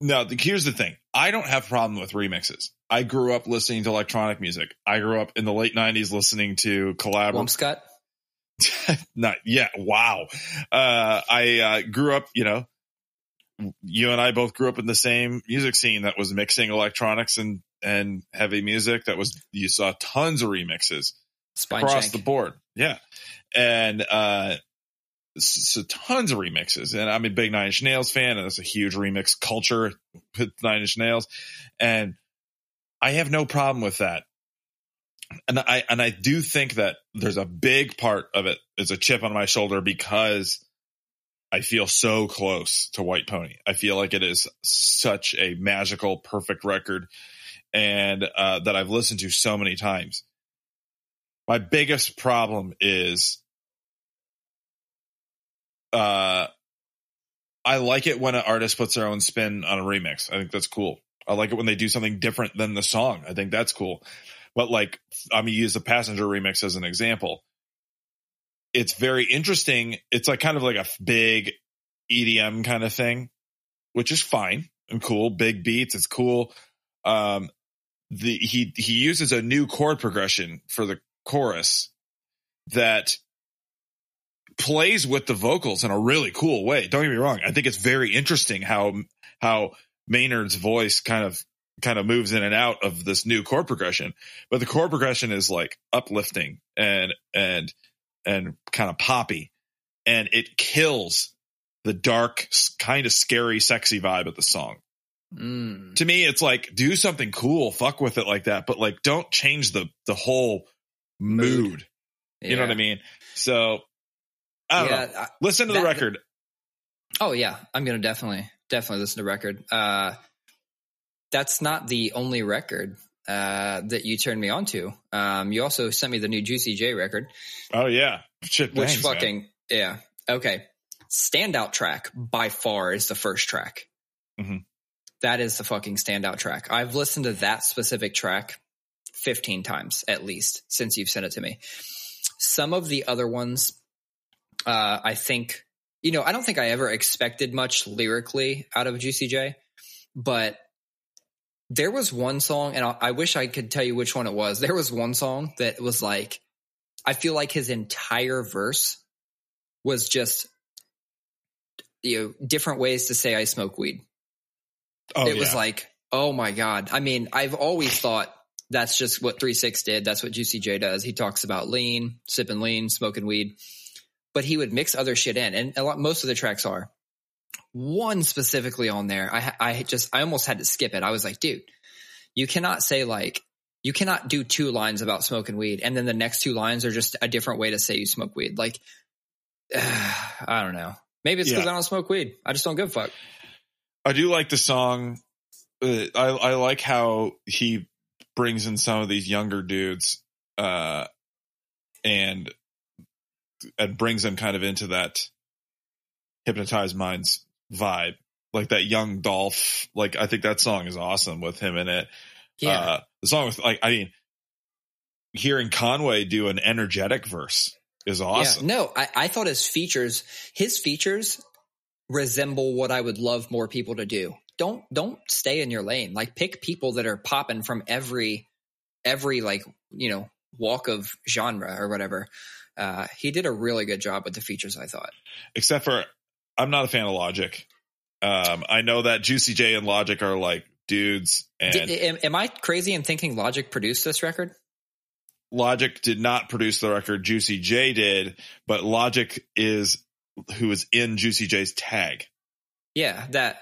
[SPEAKER 2] no, the, here's the thing. I don't have a problem with remixes. I grew up listening to electronic music. I grew up in the late '90s listening to collab.
[SPEAKER 1] Wumpscut. *laughs*
[SPEAKER 2] Not yeah. Wow. Uh, I uh, grew up. You know, you and I both grew up in the same music scene that was mixing electronics and and heavy music. That was you saw tons of remixes
[SPEAKER 1] Spine
[SPEAKER 2] across
[SPEAKER 1] Shank.
[SPEAKER 2] the board. Yeah. And uh so tons of remixes. And I'm a big Nine Inch Nails fan, and there's a huge remix culture with Nine Inch Nails. And I have no problem with that. And I and I do think that there's a big part of it is a chip on my shoulder because I feel so close to White Pony. I feel like it is such a magical, perfect record, and uh, that I've listened to so many times. My biggest problem is uh I like it when an artist puts their own spin on a remix. I think that's cool. I like it when they do something different than the song. I think that's cool. But like I'm gonna use the passenger remix as an example. It's very interesting. It's like kind of like a big EDM kind of thing, which is fine and cool. Big beats, it's cool. Um the he he uses a new chord progression for the chorus that plays with the vocals in a really cool way. Don't get me wrong. I think it's very interesting how how Maynard's voice kind of kind of moves in and out of this new chord progression. But the chord progression is like uplifting and and and kind of poppy and it kills the dark kind of scary sexy vibe of the song.
[SPEAKER 1] Mm.
[SPEAKER 2] To me it's like do something cool, fuck with it like that, but like don't change the the whole mood.
[SPEAKER 1] Mood.
[SPEAKER 2] You know what I mean? So I don't know.
[SPEAKER 1] Yeah, I-
[SPEAKER 2] Listen to the
[SPEAKER 1] that-
[SPEAKER 2] record.
[SPEAKER 1] Oh yeah, I'm gonna definitely definitely listen to record. Uh, that's not the only record uh, that you turned me on to. Um, you also sent me the new Juicy J record,
[SPEAKER 2] Oh yeah, shit.
[SPEAKER 1] which
[SPEAKER 2] bangs, man.
[SPEAKER 1] fucking yeah. Okay, standout track by far is the first track.
[SPEAKER 2] Mhm.
[SPEAKER 1] That is the fucking standout track. I've listened to that specific track 15 times at least since you've sent it to me. Some of the other ones, uh, I think, you know, I don't think I ever expected much lyrically out of Juicy J, but there was one song, and I, I wish I could tell you which one it was. There was one song that was like, I feel like his entire verse was just, you know, different ways to say I smoke weed
[SPEAKER 2] Oh,
[SPEAKER 1] it was like, oh my god. I mean, I've always thought that's just what Three Six did. That's what Juicy J does. He talks about lean, sipping lean, smoking weed, but he would mix other shit in, and a lot, most of the tracks are. One specifically on there, I I just I almost had to skip it. I was like, dude, you cannot say like you cannot do two lines about smoking weed, and then the next two lines are just a different way to say you smoke weed. Like, *sighs* I don't know. Maybe it's because
[SPEAKER 2] Yeah.
[SPEAKER 1] I don't smoke weed. I just don't give a fuck.
[SPEAKER 2] I do like the song. Uh, I I like how he brings in some of these younger dudes, uh, and and brings them kind of into that Hypnotize Minds vibe, like that young Dolph. Like I think that song is awesome with him in it.
[SPEAKER 1] Yeah.
[SPEAKER 2] Uh, the song with like I mean, hearing Conway do an energetic verse is awesome.
[SPEAKER 1] Yeah, no, I, I thought his features, his features resemble what I would love more people to do. Don't don't stay in your lane. Like pick people that are popping from every every like you know walk of genre or whatever. Uh, he did a really good job with the features. I thought.
[SPEAKER 2] except for I'm not a fan of Logic. Um, I know that Juicy J and Logic are like dudes. And
[SPEAKER 1] Did, am, am I crazy in thinking Logic produced this record?
[SPEAKER 2] Logic did not produce the record. Juicy J did, but Logic is who is in Juicy J's tag.
[SPEAKER 1] Yeah, that.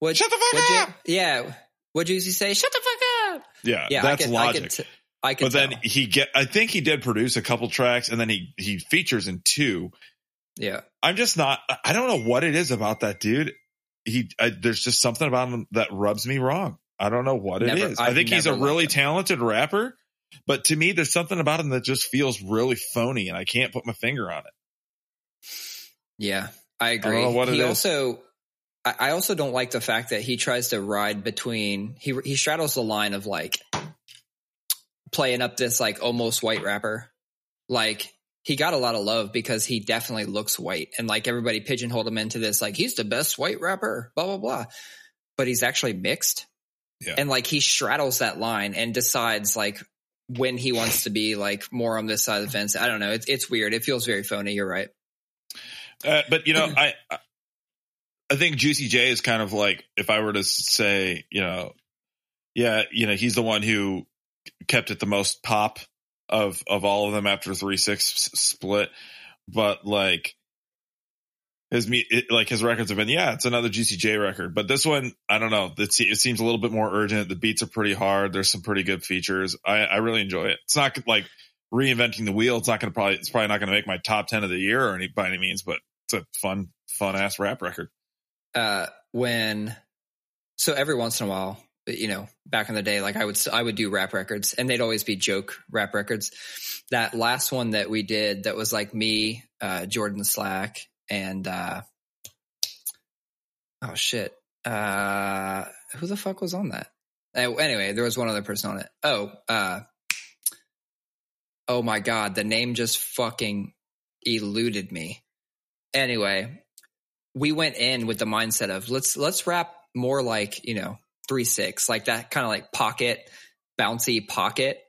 [SPEAKER 1] What,
[SPEAKER 2] Shut the fuck up!
[SPEAKER 1] You, yeah. What'd Juicy say? Shut the fuck up.
[SPEAKER 2] Yeah,
[SPEAKER 1] Yeah,
[SPEAKER 2] that's
[SPEAKER 1] I
[SPEAKER 2] Logic.
[SPEAKER 1] I could, t- I could
[SPEAKER 2] but then he get, I think he did produce a couple tracks, and then he he features in two.
[SPEAKER 1] Yeah.
[SPEAKER 2] I'm just not. I don't know what it is about that dude. He, I, there's just something about him that rubs me wrong. I don't know what it
[SPEAKER 1] Never-
[SPEAKER 2] is. I
[SPEAKER 1] I've
[SPEAKER 2] think he's a really
[SPEAKER 1] him.
[SPEAKER 2] talented rapper, but to me, there's something about him that just feels really phony, and I can't put my finger on it.
[SPEAKER 1] Yeah, I agree.
[SPEAKER 2] it
[SPEAKER 1] he
[SPEAKER 2] is.
[SPEAKER 1] also, I I also don't like the fact that he tries to ride between. He he straddles the line of like playing up this like almost white rapper. Like he got a lot of love because he definitely looks white, and like everybody pigeonholed him into this like he's the best white rapper. Blah blah blah. But he's actually mixed,
[SPEAKER 2] Yeah.
[SPEAKER 1] and like he straddles that line and decides like when he wants to be like more on this side of the fence. I don't know. It's it's weird. It feels very phony. You're right.
[SPEAKER 2] Uh, but you know, *clears throat* I I think Juicy J is kind of like if I were to say, you know, yeah, you know, he's the one who kept it the most pop of of all of them after three six split, but like his me like his records have been yeah, it's another Juicy J record, but this one I don't know, it, it seems a little bit more urgent. The beats are pretty hard. There's some pretty good features. I I really enjoy it. It's not like reinventing the wheel. It's not going to probably it's probably not going to make my top ten of the year or any by any means, but it's a fun fun ass rap record.
[SPEAKER 1] uh when so every once in a while you know back in the day like i would i would do rap records and they'd always be joke rap records. That last one that we did that was like me uh jordan slack and uh oh shit uh who the fuck was on that? Anyway there was one other person on it. Oh uh oh my god the name just fucking eluded me. Anyway we went in with the mindset of let's let's rap more like you know three six, like that kind of like pocket, bouncy pocket.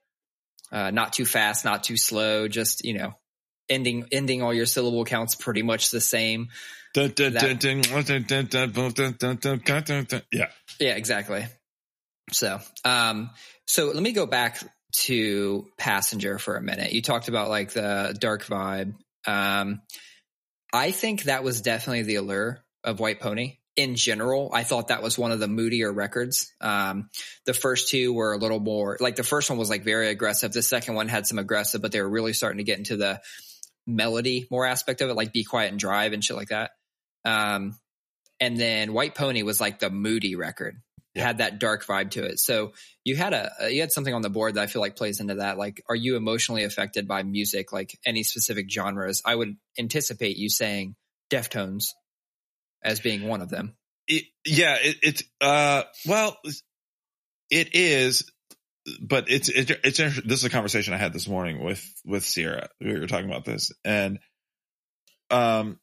[SPEAKER 1] Uh, not too fast, not too slow, just you know, ending ending all your syllable counts pretty much the same.
[SPEAKER 2] Yeah.
[SPEAKER 1] Yeah, exactly. So, um, so let me go back to passenger for a minute. You talked about like the dark vibe. Um, I think that was definitely the allure of White Pony in general i thought that was one of the moodier records. Um the first two were a little more like the first one was like very aggressive. The second one had some aggressive but they were really starting to get into the melody more aspect of it like be quiet and drive and shit like that. Um and then white pony was like the moody record.
[SPEAKER 2] Yeah.
[SPEAKER 1] had that dark vibe to it. So you had a you had something on the board that i feel like plays into that. Like are you emotionally affected by music like any specific genres? I would anticipate you saying deftones as being one of them
[SPEAKER 2] It, yeah. It, it's, uh, well, it is, but it's, it, it's, this is a conversation I had this morning with, with Sierra. We were talking about this and, um,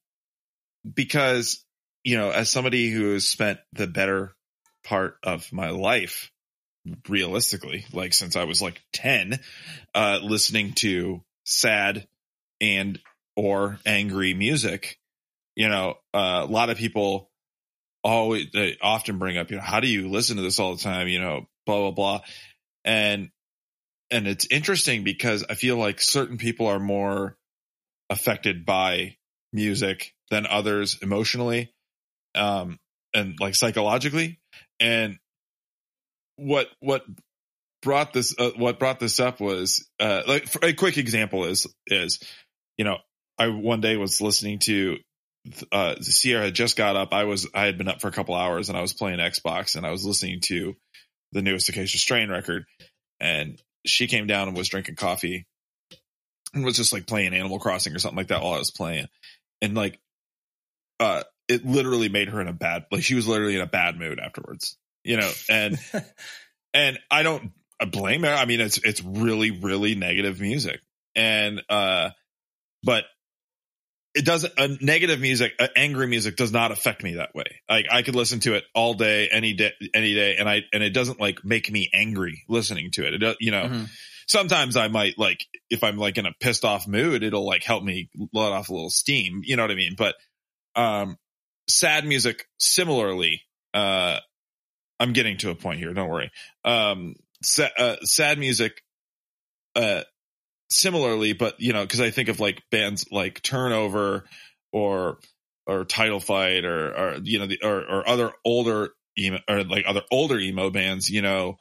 [SPEAKER 2] because, you know, as somebody who has spent the better part of my life realistically, like since I was like 10, uh, listening to sad and or angry music, you know, uh, a lot of people always, they often bring up, you know, how do you listen to this all the time? You know, blah, blah, blah. And, and it's interesting because I feel like certain people are more affected by music than others emotionally, um, and like psychologically. And what, what brought this, uh, what brought this up was, uh, like a quick example is, is, you know, I one day was listening to, uh, Sierra had just got up. I was, I had been up for a couple hours and I was playing Xbox and I was listening to the newest Acacia Strain record and she came down and was drinking coffee and was just like playing Animal Crossing or something like that while I was playing. And like, uh, it literally made her in a bad, like she was literally in a bad mood afterwards, you know, and, *laughs* and I don't blame her. I mean, it's, it's really, really negative music. And, uh, but it doesn't, uh, negative music, uh, angry music does not affect me that way. Like I could listen to it all day, any day, any day. And I, and it doesn't like make me angry listening to it. It, does, you know,
[SPEAKER 1] Mhm.
[SPEAKER 2] sometimes I might like if I'm like in a pissed off mood, it'll like help me let off a little steam. You know what I mean? But um sad music similarly uh I'm getting to a point here. Don't worry. Um, sa- uh, sad music, uh, similarly, but you know, because I think of like bands like Turnover or or Title Fight or or you know the or, or other older emo or like other older emo bands. You know,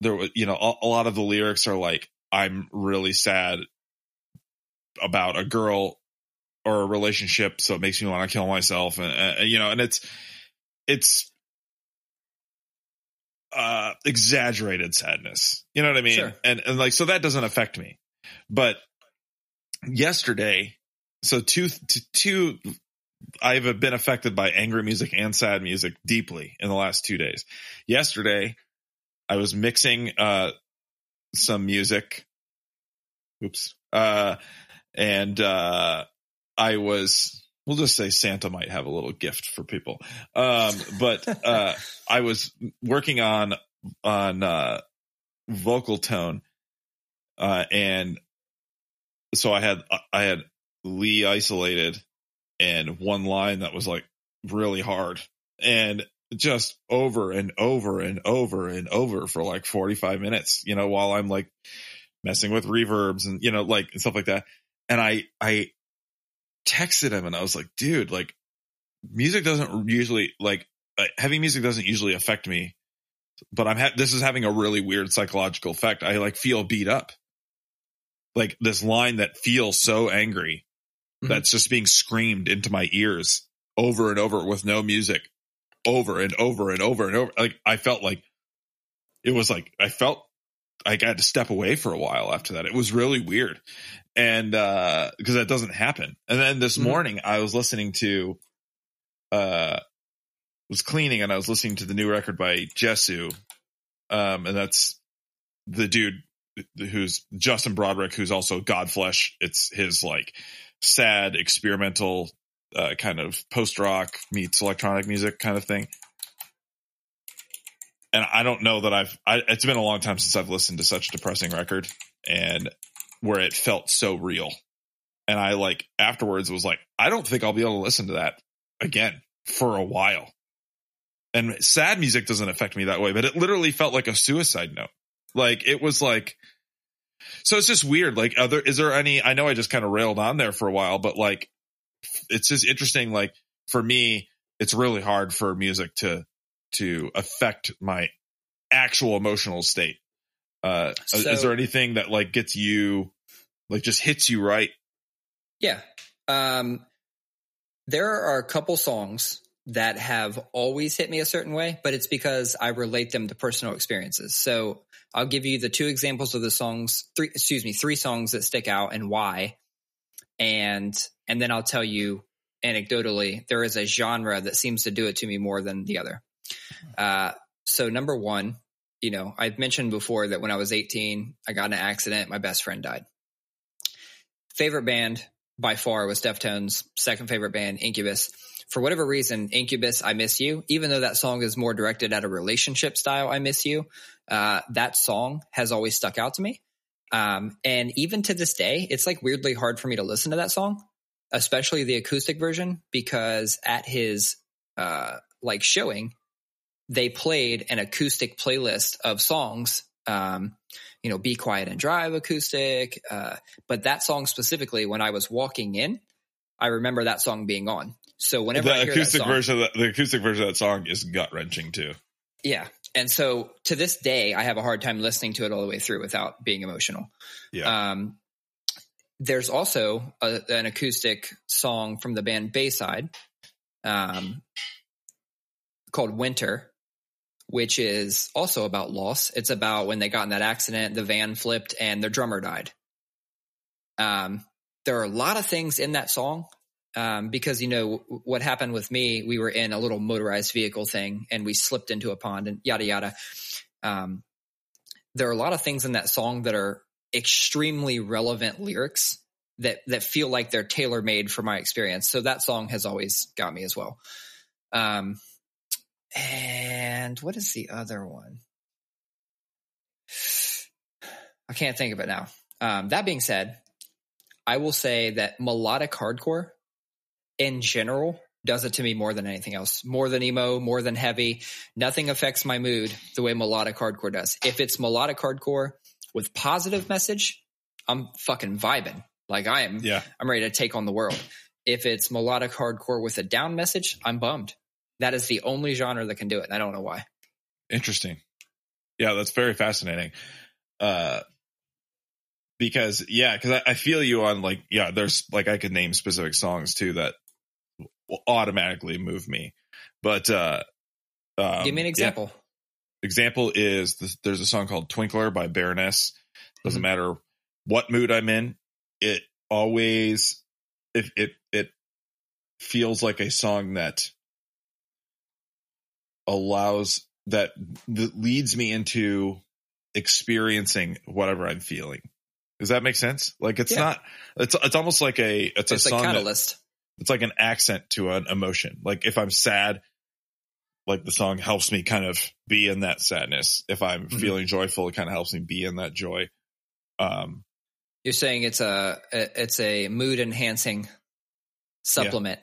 [SPEAKER 2] there you know a, a lot of the lyrics are like I'm really sad about a girl or a relationship, so it makes me want to kill myself, and uh, you know, and it's it's uh exaggerated sadness. You know what I mean?
[SPEAKER 1] Sure.
[SPEAKER 2] And and like so that doesn't affect me. But yesterday, so two two I've been affected by angry music and sad music deeply in the last 2 days. Yesterday, I was mixing uh some music. Oops. Uh and uh I was we'll just say Santa might have a little gift for people. Um, but uh, *laughs* I was working on on uh, vocal tone, uh, and so I had I had Lee isolated and one line that was like really hard and just over and over and over and over for like 45 minutes, you know, while I'm like messing with reverbs and, you know, like and stuff like that. And I, I texted him and I was like, dude, like music doesn't usually like uh, heavy music doesn't usually affect me, but I'm ha- this is having a really weird psychological effect. I like feel beat up. Like this line that feels so angry
[SPEAKER 1] Mhm.
[SPEAKER 2] that's just being screamed into my ears over and over with no music over and over and over and over. Like I felt like it was like I felt like I had to step away for a while after that. It was really weird. And uh because that doesn't happen. And then this
[SPEAKER 1] Mhm.
[SPEAKER 2] morning I was listening to uh was cleaning and I was listening to the new record by Jesu. Um and that's the dude who's Justin Broadrick, who's also Godflesh. It's his like sad experimental uh, kind of post rock meets electronic music kind of thing. And I don't know that I've. I, it's been a long time since I've listened to such a depressing record, and where it felt so real. And I like afterwards was like, I don't think I'll be able to listen to that again for a while. And sad music doesn't affect me that way, but it literally felt like a suicide note. Like it was like, so it's just weird. Like, other is there any? I know I just kind of railed on there for a while, but like, it's just interesting. Like for me, it's really hard for music to to affect my actual emotional state. Uh,
[SPEAKER 1] So-
[SPEAKER 2] is there anything that like gets you, like just hits you right?
[SPEAKER 1] Yeah. Um, there are a couple songs that have always hit me a certain way, but it's because I relate them to personal experiences. So I'll give you the two examples of the songs, three, excuse me, three songs that stick out and why. And, and then I'll tell you anecdotally, there is a genre that seems to do it to me more than the other. Uh, so number one, you know, I've mentioned before that when I was 18, I got in an accident. My best friend died. Favorite band by far was Deftones. Second favorite band, Incubus. For whatever reason, Incubus, I Miss You, even though that song is more directed at a relationship style, I Miss You, uh, that song has always stuck out to me. Um, and even to this day, it's like weirdly hard for me to listen to that song, especially the acoustic version, because at his, uh, like showing, they played an acoustic playlist of songs, um, you know, Be Quiet and Drive acoustic, uh, but that song specifically, when I was walking in, I remember that song being on. So whenever I
[SPEAKER 2] the
[SPEAKER 1] hear
[SPEAKER 2] acoustic
[SPEAKER 1] that song,
[SPEAKER 2] version, of that, the acoustic version of that song is gut wrenching too.
[SPEAKER 1] yeah. And so to this day, I have a hard time listening to it all the way through without being emotional.
[SPEAKER 2] Yeah.
[SPEAKER 1] Um, there's also a, an acoustic song from the band Bayside, um, called Winter, which is also about loss. It's about when they got in that accident, the van flipped and their drummer died. Um, there are a lot of things in that song um, because you know w- what happened with me. We were in a little motorized vehicle thing and we slipped into a pond and yada yada. Um, there are a lot of things in that song that are extremely relevant lyrics that that feel like they're tailor made for my experience. So that song has always got me as well. Um, and what is the other one? I can't think of it now. Um, that being said, I will say that melodic hardcore in general does it to me more than anything else. More than emo, more than heavy. Nothing affects my mood the way melodic hardcore does. If it's melodic hardcore with positive message, I'm fucking vibing. Like I am,
[SPEAKER 2] Yeah.
[SPEAKER 1] I'm ready to take on the world. If it's melodic hardcore with a down message, I'm bummed. That is the only genre that can do it. And I don't know why.
[SPEAKER 2] Interesting. Yeah, that's very fascinating. Uh, because yeah, because I, I feel you on like yeah, there's like I could name specific songs too that will automatically move me, but uh, um,
[SPEAKER 1] Give me an
[SPEAKER 2] yeah.
[SPEAKER 1] example.
[SPEAKER 2] Example is this, there's a song called Twinkler by Baroness. Doesn't
[SPEAKER 1] Mhm.
[SPEAKER 2] matter what mood I'm in, it always it it it feels like a song that allows that, that leads me into experiencing whatever I'm feeling. Does that make sense? Like it's
[SPEAKER 1] Yeah.
[SPEAKER 2] not it's it's almost like a it's,
[SPEAKER 1] It's
[SPEAKER 2] a song that,
[SPEAKER 1] catalyst.
[SPEAKER 2] it's like an accent to an emotion. Like if I'm sad, like the song helps me kind of be in that sadness. If I'm
[SPEAKER 1] Mhm.
[SPEAKER 2] feeling joyful, it kind of helps me be in that joy. Um,
[SPEAKER 1] You're saying it's a it's a mood enhancing supplement.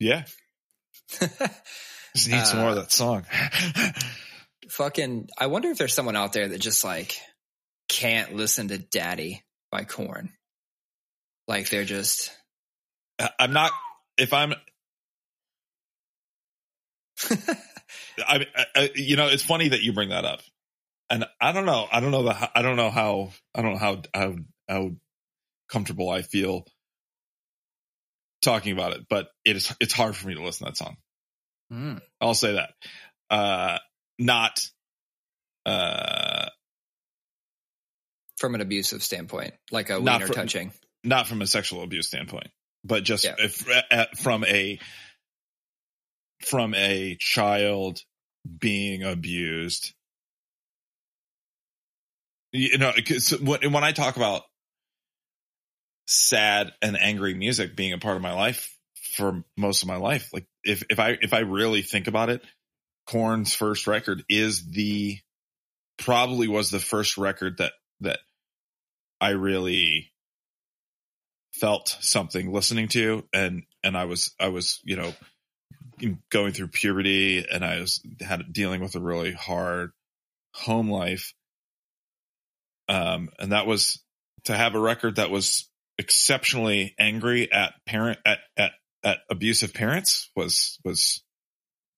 [SPEAKER 2] yeah, *laughs* just need some more of
[SPEAKER 1] Uh,
[SPEAKER 2] that song. *laughs*
[SPEAKER 1] Fucking I wonder if there's someone out there that just like can't listen to Daddy by Korn. Like they're just uh,
[SPEAKER 2] I'm not if I'm. *laughs* I, I, uh, uh, you know, it's funny that you bring that up, and I don't know. I don't know the. I don't know how. I don't know how how how comfortable I feel talking about it, but it is. It's hard for me to listen to that song.
[SPEAKER 1] Mm.
[SPEAKER 2] I'll say that. Uh, not. Uh,
[SPEAKER 1] from an abusive standpoint, like a wiener
[SPEAKER 2] for-
[SPEAKER 1] touching.
[SPEAKER 2] not from a sexual abuse standpoint, but just
[SPEAKER 1] Yeah.
[SPEAKER 2] if, at, from a from a child being abused. You know, when when I talk about sad and angry music being a part of my life for most of my life, like if if I if I really think about it, Korn's first record is the probably was the first record that that I really felt something listening to. And and I was I was you know going through puberty and I was had dealing with a really hard home life. Um and that was to have a record that was exceptionally angry at parent at at at abusive parents was was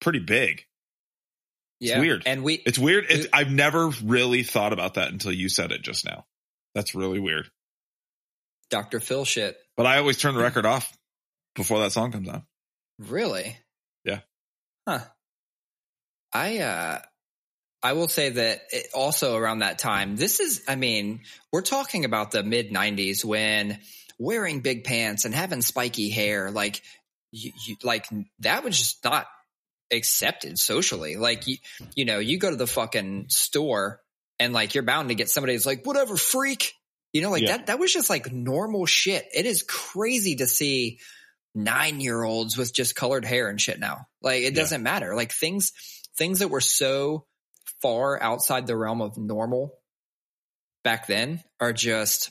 [SPEAKER 2] pretty big
[SPEAKER 1] Yeah,
[SPEAKER 2] weird.
[SPEAKER 1] And we
[SPEAKER 2] it's weird it's,
[SPEAKER 1] It-
[SPEAKER 2] I've never really thought about that until you said it just now that's really weird
[SPEAKER 1] Dr. Phil shit.
[SPEAKER 2] but I always turn the record off before that song comes on
[SPEAKER 1] Really?
[SPEAKER 2] Yeah.
[SPEAKER 1] Huh. I uh I will say that it, also around that time, this is I mean, we're talking about the mid 90s when wearing big pants and having spiky hair like you, you like that was just not accepted socially. Like you you know, you go to the fucking store and like you're bound to get somebody who's like whatever freak. You know, like
[SPEAKER 2] Yeah.
[SPEAKER 1] that that was just like normal shit. It is crazy to see nine year olds with just colored hair and shit now. Like it doesn't matter. Like things things that were so far outside the realm of normal back then are just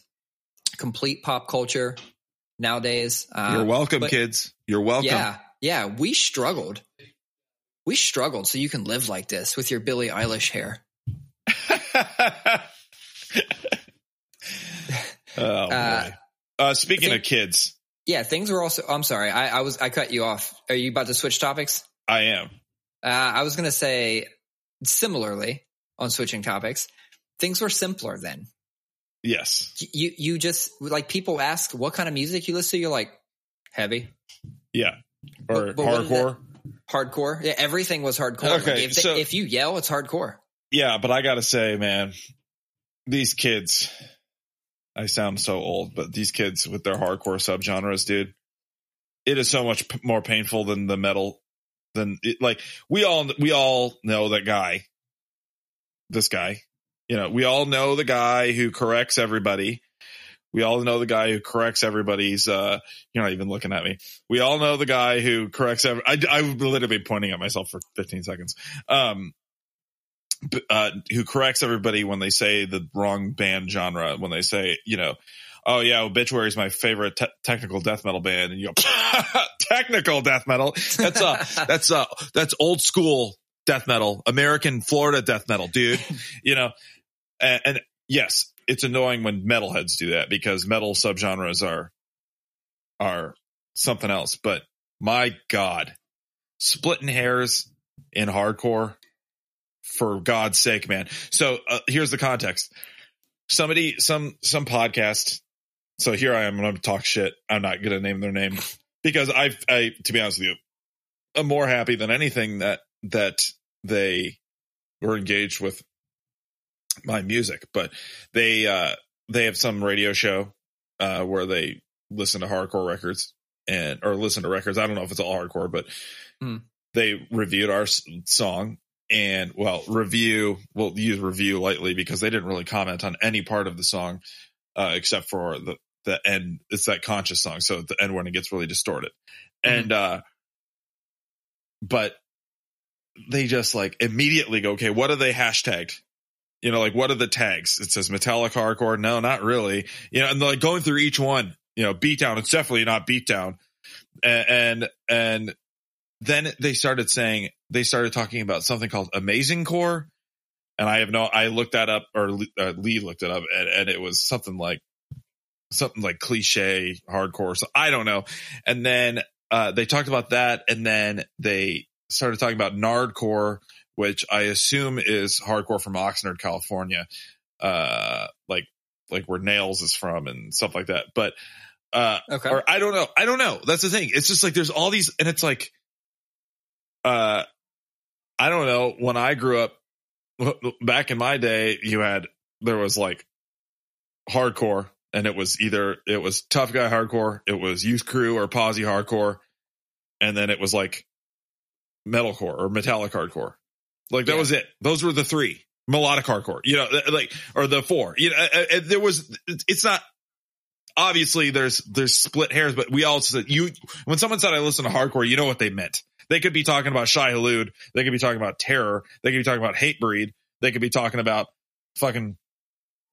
[SPEAKER 1] complete pop culture nowadays. Uh,
[SPEAKER 2] You're welcome,
[SPEAKER 1] but-
[SPEAKER 2] kids. You're welcome.
[SPEAKER 1] yeah, yeah. We struggled. We struggled so you can live like this with your Billie Eilish hair. *laughs* *laughs*
[SPEAKER 2] oh boy.
[SPEAKER 1] Uh,
[SPEAKER 2] Uh, speaking
[SPEAKER 1] think-
[SPEAKER 2] of kids,
[SPEAKER 1] Yeah, things were also. I'm sorry, I, I was I cut you off. Are you about to switch topics?
[SPEAKER 2] I am.
[SPEAKER 1] Uh, I was going to say similarly on switching topics. Things were simpler then.
[SPEAKER 2] Yes.
[SPEAKER 1] You you just like people ask what kind of music you listen to. You're like heavy,
[SPEAKER 2] Yeah. Or
[SPEAKER 1] But- but
[SPEAKER 2] hardcore.
[SPEAKER 1] hardcore. Yeah, everything was hardcore.
[SPEAKER 2] Okay,
[SPEAKER 1] like if, they-
[SPEAKER 2] so-
[SPEAKER 1] if you yell, it's hardcore.
[SPEAKER 2] Yeah, but I gotta say, man, these kids. I sound so old, but these kids with their hardcore subgenres, dude, it is so much p- more painful than the metal. Than it, like we all we all know that guy. This guy, you know, we all know the guy who corrects everybody. We all know the guy who corrects everybody's. uh You're not even looking at me. We all know the guy who corrects every. I I literally pointing at myself for 15 seconds. Um, uh, who corrects everybody when they say the wrong band genre. When they say, you know, oh yeah, Obituary is my favorite te- technical death metal band, and you go *laughs* technical death metal. That's uh *laughs* that's uh that's old school death metal, American Florida death metal, dude. *laughs* you know, and, and yes, it's annoying when metalheads do that because metal subgenres are are something else. But my God, splitting hairs in hardcore, for God's sake, man. So uh, here's the context. Somebody, some some podcast. So here I am. I'm talk shit. I'm not going to name their name because I've, I, to be honest with you, I'm more happy than anything that that they were engaged with my music. But they uh they have some radio show uh where they listen to hardcore records and or listen to records. I don't know if it's all hardcore, but
[SPEAKER 1] Hmm.
[SPEAKER 2] they reviewed our song and well, review. We'll use review lightly because they didn't really comment on any part of the song uh, except for the the end. It's that conscious song, so at the end when it gets really distorted, and uh, but they just like immediately go, okay, what are they hashtagged? You know, like what are the tags? It says metallic hardcore. No, not really. You know, and like going through each one. You know, beatdown. It's definitely not beatdown. And and and then they started saying they started talking about something called amazing core, and I have no. I looked that up, or uh, Lee looked it up, and, and it was something like something like cliche hardcore. So I don't know. And then uh, they talked about that, and then they started talking about nardcore, which I assume is hardcore from Oxnard, California, uh, like like where Nails is from and stuff like that. But uh,
[SPEAKER 1] Okay.
[SPEAKER 2] or I don't know. I don't know. That's the thing. It's just like there's all these, and it's like, uh, I don't know. When I grew up, *laughs* back in my day, you had there was like hardcore, and it was either it was tough guy hardcore, it was youth crew or posse hardcore, and then it was like metalcore or metallic hardcore. Like that
[SPEAKER 1] Yeah.
[SPEAKER 2] was it. Those were the three melodic hardcore. You know, like or the four. You know, there was. It's not obviously there's there's split hairs, but we all said you when someone said I listen to hardcore, you know what they meant. They could be talking about Shai Hulud, they could be talking about Terror, they could be talking about Hatebreed, they could be talking about fucking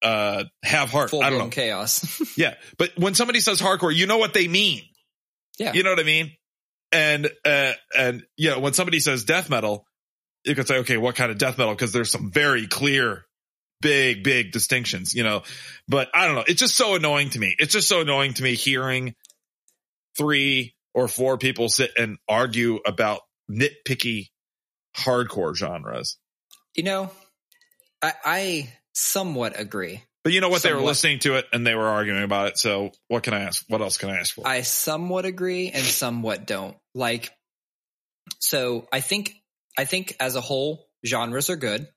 [SPEAKER 2] uh Have Heart.
[SPEAKER 1] Full
[SPEAKER 2] I don't know.
[SPEAKER 1] chaos. *laughs*
[SPEAKER 2] Yeah, but when somebody says hardcore, you know what they mean.
[SPEAKER 1] Yeah.
[SPEAKER 2] you know what I mean. And uh and you know when somebody says death metal, you could say okay, what kind of death metal? Because there's some very clear big, big distinctions, you know. But I don't know. It's just so annoying to me. It's just so annoying to me hearing three or four people sit and argue about nitpicky hardcore genres.
[SPEAKER 1] you know, I, I somewhat agree.
[SPEAKER 2] But you know what? They were listening to it and they were arguing about it. So what can I ask? What else can I ask for?
[SPEAKER 1] I somewhat agree and somewhat don't. Like, so I think I think as a whole, genres are good.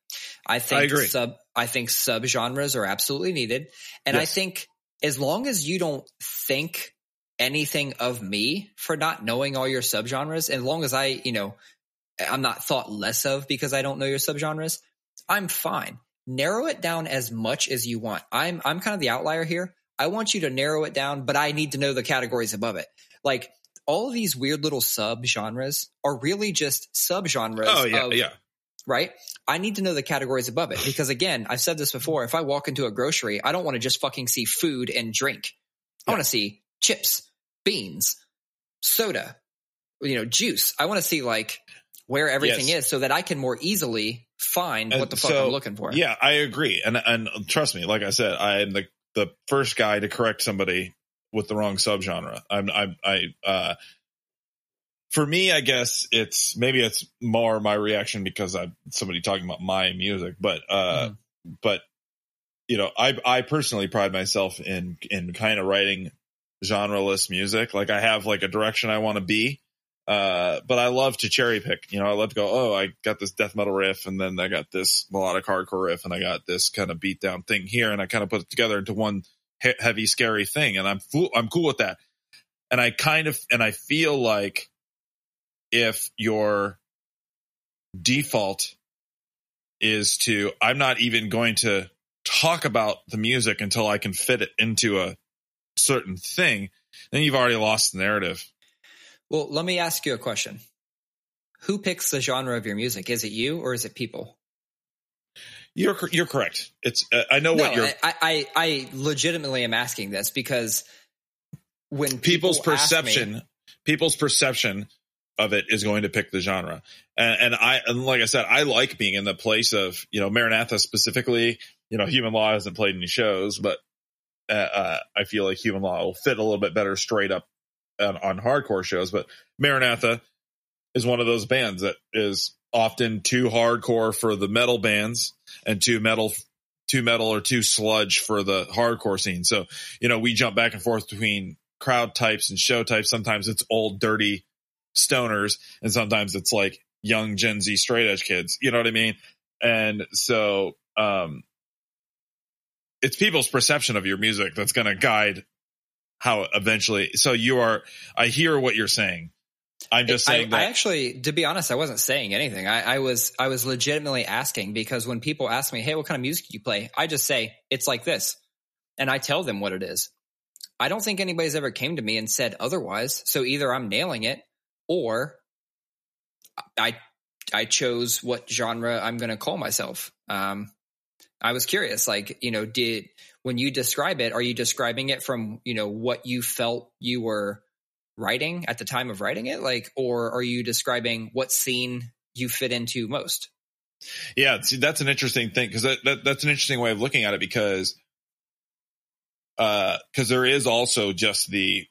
[SPEAKER 1] I think
[SPEAKER 2] agree.
[SPEAKER 1] sub I think sub genres are absolutely needed, and I think as long as you don't think anything of me for not knowing all your subgenres, as long as I, you know, I'm not thought less of because I don't know your subgenres, I'm fine. Narrow it down as much as you want. I'm I'm kind of the outlier here. I want you to narrow it down, but I need to know the categories above it. Like all of these weird little sub genres are really just sub genres.
[SPEAKER 2] oh yeah,
[SPEAKER 1] of,
[SPEAKER 2] yeah.
[SPEAKER 1] right? I need to know the categories above it because again, I've said this before. If I walk into a grocery, I don't want to just fucking see food and drink. I want to see chips, beans, soda, you know, juice. I want to see like where everything
[SPEAKER 2] Yes.
[SPEAKER 1] is so that I can more easily find what the fuck
[SPEAKER 2] so,
[SPEAKER 1] I'm looking for.
[SPEAKER 2] Yeah, I agree. And and trust me, like I said, I am the the first guy to correct somebody with the wrong subgenre. I'm I I uh for me, I guess it's maybe it's more my reaction because I'm somebody talking about my music, but uh but you know, I I personally pride myself in in kind of writing genreless music. Like I have like a direction I want to be. Uh, but I love to cherry pick. You know, I love to go. Oh, I got this death metal riff, and then I got this melodic hardcore riff, and I got this kind of beat down thing here, and I kind of put it together into one he- heavy, scary thing, and I'm I'm cool with that. And I kind of and I feel like if your default is to, I'm not even going to talk about the music until I can fit it into a certain thing, then you've already lost the narrative.
[SPEAKER 1] Well, let me ask you a question. Who picks the genre of your music? Is it you or is it people?
[SPEAKER 2] You're you're correct. It's uh, I know
[SPEAKER 1] no,
[SPEAKER 2] what you're.
[SPEAKER 1] I, I I legitimately am asking this because when
[SPEAKER 2] people's
[SPEAKER 1] people ask me-
[SPEAKER 2] perception people's perception of it is going to pick the genre and, and i and like i said i like being in the place of you know maranatha specifically you know human law hasn't played any shows but uh, uh, i feel like human law will fit a little bit better straight up on, on hardcore shows but maranatha is one of those bands that is often too hardcore for the metal bands and too metal too metal or too sludge for the hardcore scene so you know we jump back and forth between crowd types and show types. Sometimes it's old, dirty stoners, and sometimes it's like young Gen Z straight edge kids. You know what I mean? And so, um, it's people's perception of your music that's going to guide how eventually. So you are. I hear what you're saying. I'm just saying
[SPEAKER 1] I,
[SPEAKER 2] that.
[SPEAKER 1] I actually, to be honest, I wasn't saying anything. I, I was, I was legitimately asking because when people ask me, "Hey, what kind of music do you play?" I just say it's like this, and I tell them what it is. I don't think anybody's ever came to me and said otherwise. So either I'm nailing it, or I, I chose what genre I'm going to call myself. Um, I was curious, like you know, did when you describe it, are you describing it from you know what you felt you were writing at the time of writing it like or are you describing what scene you fit into most
[SPEAKER 2] Yeah, see, that's an interesting thing because that, that, that's an interesting way of looking at it because because there is also just the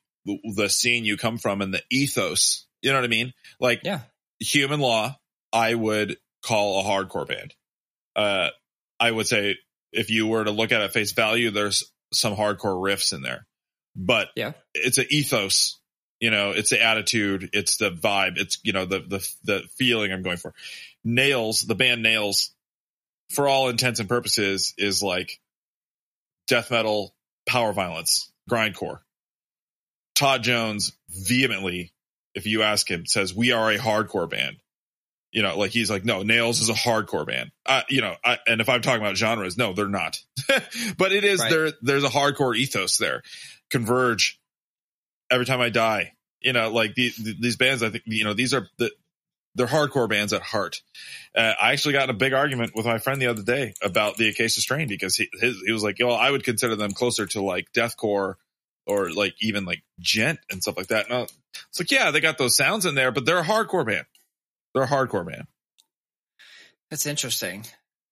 [SPEAKER 2] the scene you come from and the ethos. You know what I mean? Like
[SPEAKER 1] yeah
[SPEAKER 2] human law, I would call a hardcore band. Uh, I would say if you were to look at it face value, there's some hardcore riffs in there, but
[SPEAKER 1] Yeah.
[SPEAKER 2] it's an ethos. You know, it's the attitude, it's the vibe, it's you know the the the feeling I'm going for. Nails, the band Nails, for all intents and purposes, is like death metal, power violence, grindcore. Todd Jones vehemently, if you ask him, says we are a hardcore band. You know, like he's like, no, Nails is a hardcore band. Uh, you know, I, and if I'm talking about genres, no, they're not. *laughs* but it is
[SPEAKER 1] Right.
[SPEAKER 2] there. There's a hardcore ethos there. Converge. Every time I die, you know, like the, these bands. I think you know these are the they're hardcore bands at heart. Uh, I actually got in a big argument with my friend the other day about the Acacia Strain because he his, he was like, "Yo, I would consider them closer to like deathcore or like even like djent and stuff like that." No, it's like, yeah, they got those sounds in there, but they're a hardcore band. They're a hardcore band.
[SPEAKER 1] that's interesting.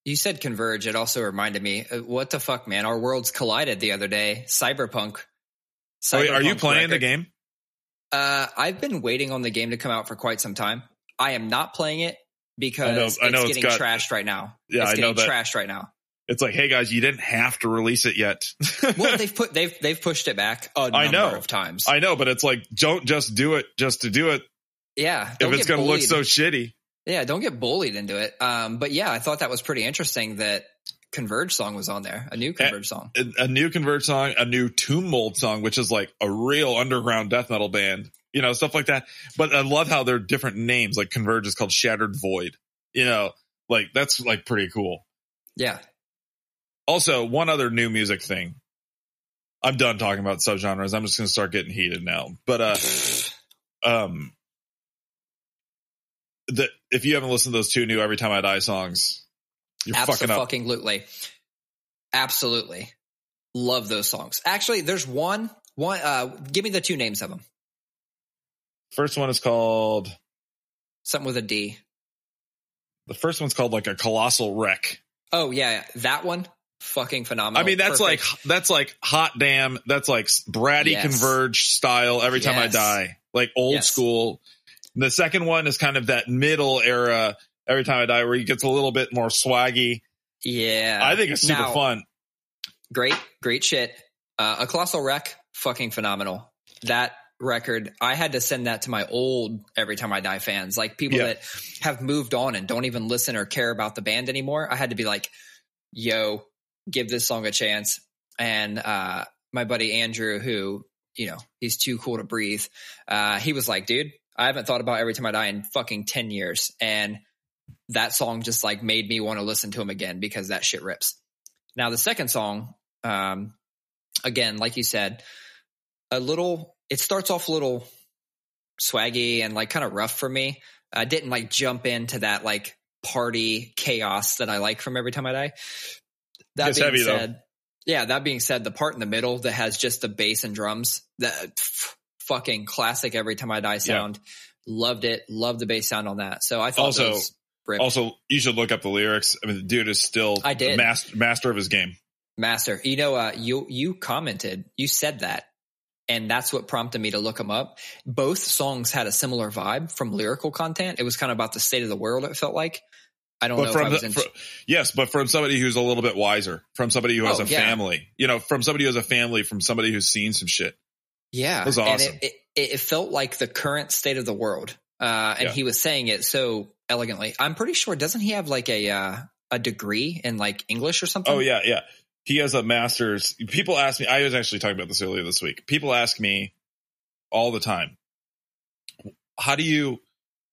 [SPEAKER 1] You said converge. It also reminded me uh, what the fuck man? Our worlds collided the other day. Cyberpunk.
[SPEAKER 2] Oh, wait, are you
[SPEAKER 1] Cyberpunk
[SPEAKER 2] playing the game?
[SPEAKER 1] uh i've been waiting on the game to come out for quite some time. I am not playing it because
[SPEAKER 2] I know
[SPEAKER 1] it's
[SPEAKER 2] it's
[SPEAKER 1] getting
[SPEAKER 2] got-
[SPEAKER 1] trashed right now.
[SPEAKER 2] Yeah,
[SPEAKER 1] it's
[SPEAKER 2] I know
[SPEAKER 1] getting trashed right now.
[SPEAKER 2] It's like, hey guys, you didn't have to release it yet.
[SPEAKER 1] well *laughs* they've put they've they've pushed it back a
[SPEAKER 2] I
[SPEAKER 1] number
[SPEAKER 2] know.
[SPEAKER 1] of times.
[SPEAKER 2] I know, but it's like, don't just do it just to do it
[SPEAKER 1] yeah
[SPEAKER 2] if it's going to look so shitty.
[SPEAKER 1] Yeah, don't get bullied into it. Um, but yeah, I thought that was pretty interesting that Converge song was on there, a new Converge song.
[SPEAKER 2] a, a new Converge song, a new Tomb Mold song, which is like a real underground death metal band, you know, stuff like that. But I love how they're different names. Like Converge is called Shattered Void, you know, like that's like pretty cool.
[SPEAKER 1] Yeah.
[SPEAKER 2] Also, one other new music thing. I'm done talking about subgenres. I'm just going to start getting heated now. But uh, *sighs* um, the if you haven't listened to those two new Every Time I Die songs, you're fucking up.
[SPEAKER 1] Absolutely. Absolutely. Love those songs. Actually, there's one one uh give me the two names of them.
[SPEAKER 2] First one is called
[SPEAKER 1] Something with a D.
[SPEAKER 2] the first one's called like a colossal wreck.
[SPEAKER 1] Oh yeah, that one fucking phenomenal.
[SPEAKER 2] I mean, that's
[SPEAKER 1] Perfect.
[SPEAKER 2] like that's like hot damn. That's like bratty
[SPEAKER 1] Yes.
[SPEAKER 2] converge style. Every time I die, like old
[SPEAKER 1] Yes.
[SPEAKER 2] school. The second one is kind of that middle era. Every time I die, where he gets a little bit more swaggy.
[SPEAKER 1] yeah.
[SPEAKER 2] I think it's super
[SPEAKER 1] Now,
[SPEAKER 2] fun.
[SPEAKER 1] Great, great shit. Uh, a colossal wreck, fucking phenomenal. That record, I had to send that to my old Every Time I Die fans, like people
[SPEAKER 2] Yeah.
[SPEAKER 1] that have moved on and don't even listen or care about the band anymore. I had to be like, yo, give this song a chance. And uh, my buddy Andrew, who, you know, he's too cool to breathe, uh, he was like, dude, I haven't thought about Every Time I Die in fucking 10 years. And that song just like made me want to listen to him again because that shit rips. Now the second song, um, again, like you said, a little. It starts off a little swaggy and like kind of rough for me. I didn't like jump into that like party chaos that I like from Every Time I Die. That
[SPEAKER 2] Gets
[SPEAKER 1] being
[SPEAKER 2] heavy, though.
[SPEAKER 1] said, yeah, that being said, the part in the middle that has just the bass and drums, that f- fucking classic Every Time I Die sound. Loved it. Loved the bass sound on that. So I thought
[SPEAKER 2] Also-. Also, you should look up the lyrics. I mean, the dude is still
[SPEAKER 1] I did.
[SPEAKER 2] master master of his game.
[SPEAKER 1] Master, you know, uh, you you commented, you said that, and that's what prompted me to look them up. Both songs had a similar vibe from lyrical content. It was kind of about the state of the world. It felt like. I don't know
[SPEAKER 2] But
[SPEAKER 1] if I
[SPEAKER 2] from
[SPEAKER 1] was
[SPEAKER 2] the,
[SPEAKER 1] in.
[SPEAKER 2] fr- yes, but from somebody who's a little bit wiser, from somebody who has
[SPEAKER 1] Oh,
[SPEAKER 2] a
[SPEAKER 1] yeah.
[SPEAKER 2] family, you know, from somebody who has a family, from somebody who's seen some shit.
[SPEAKER 1] Yeah,
[SPEAKER 2] it was
[SPEAKER 1] and
[SPEAKER 2] awesome.
[SPEAKER 1] it, it, it felt like the current state of the world, uh, and
[SPEAKER 2] Yeah.
[SPEAKER 1] he was saying it so elegantly. I'm pretty sure. Doesn't he have like a uh, a degree in like English or something?
[SPEAKER 2] Oh yeah, yeah. He has a master's. People ask me. I was actually talking about this earlier this week. People ask me all the time, "How do you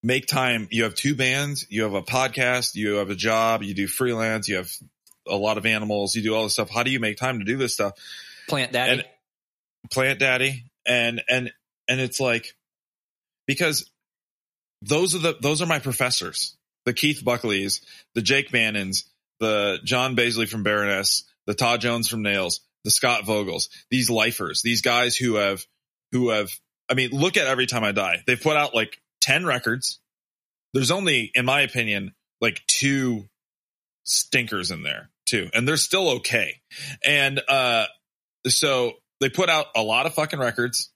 [SPEAKER 2] make time? You have two bands. You have a podcast. You have a job. You do freelance. You have a lot of animals. You do all this stuff. How do you make time to do this stuff?"
[SPEAKER 1] Plant Daddy.
[SPEAKER 2] and plant daddy and and and it's like because those are the those are my professors the keith buckleys the jake bannons the john Baizley from baroness the todd jones from nails the scott vogels these lifers these guys who have who have i mean look at every time i die. They've put out like 10 records. There's only in my opinion like two stinkers in there too and they're still okay. And uh so they put out a lot of fucking records.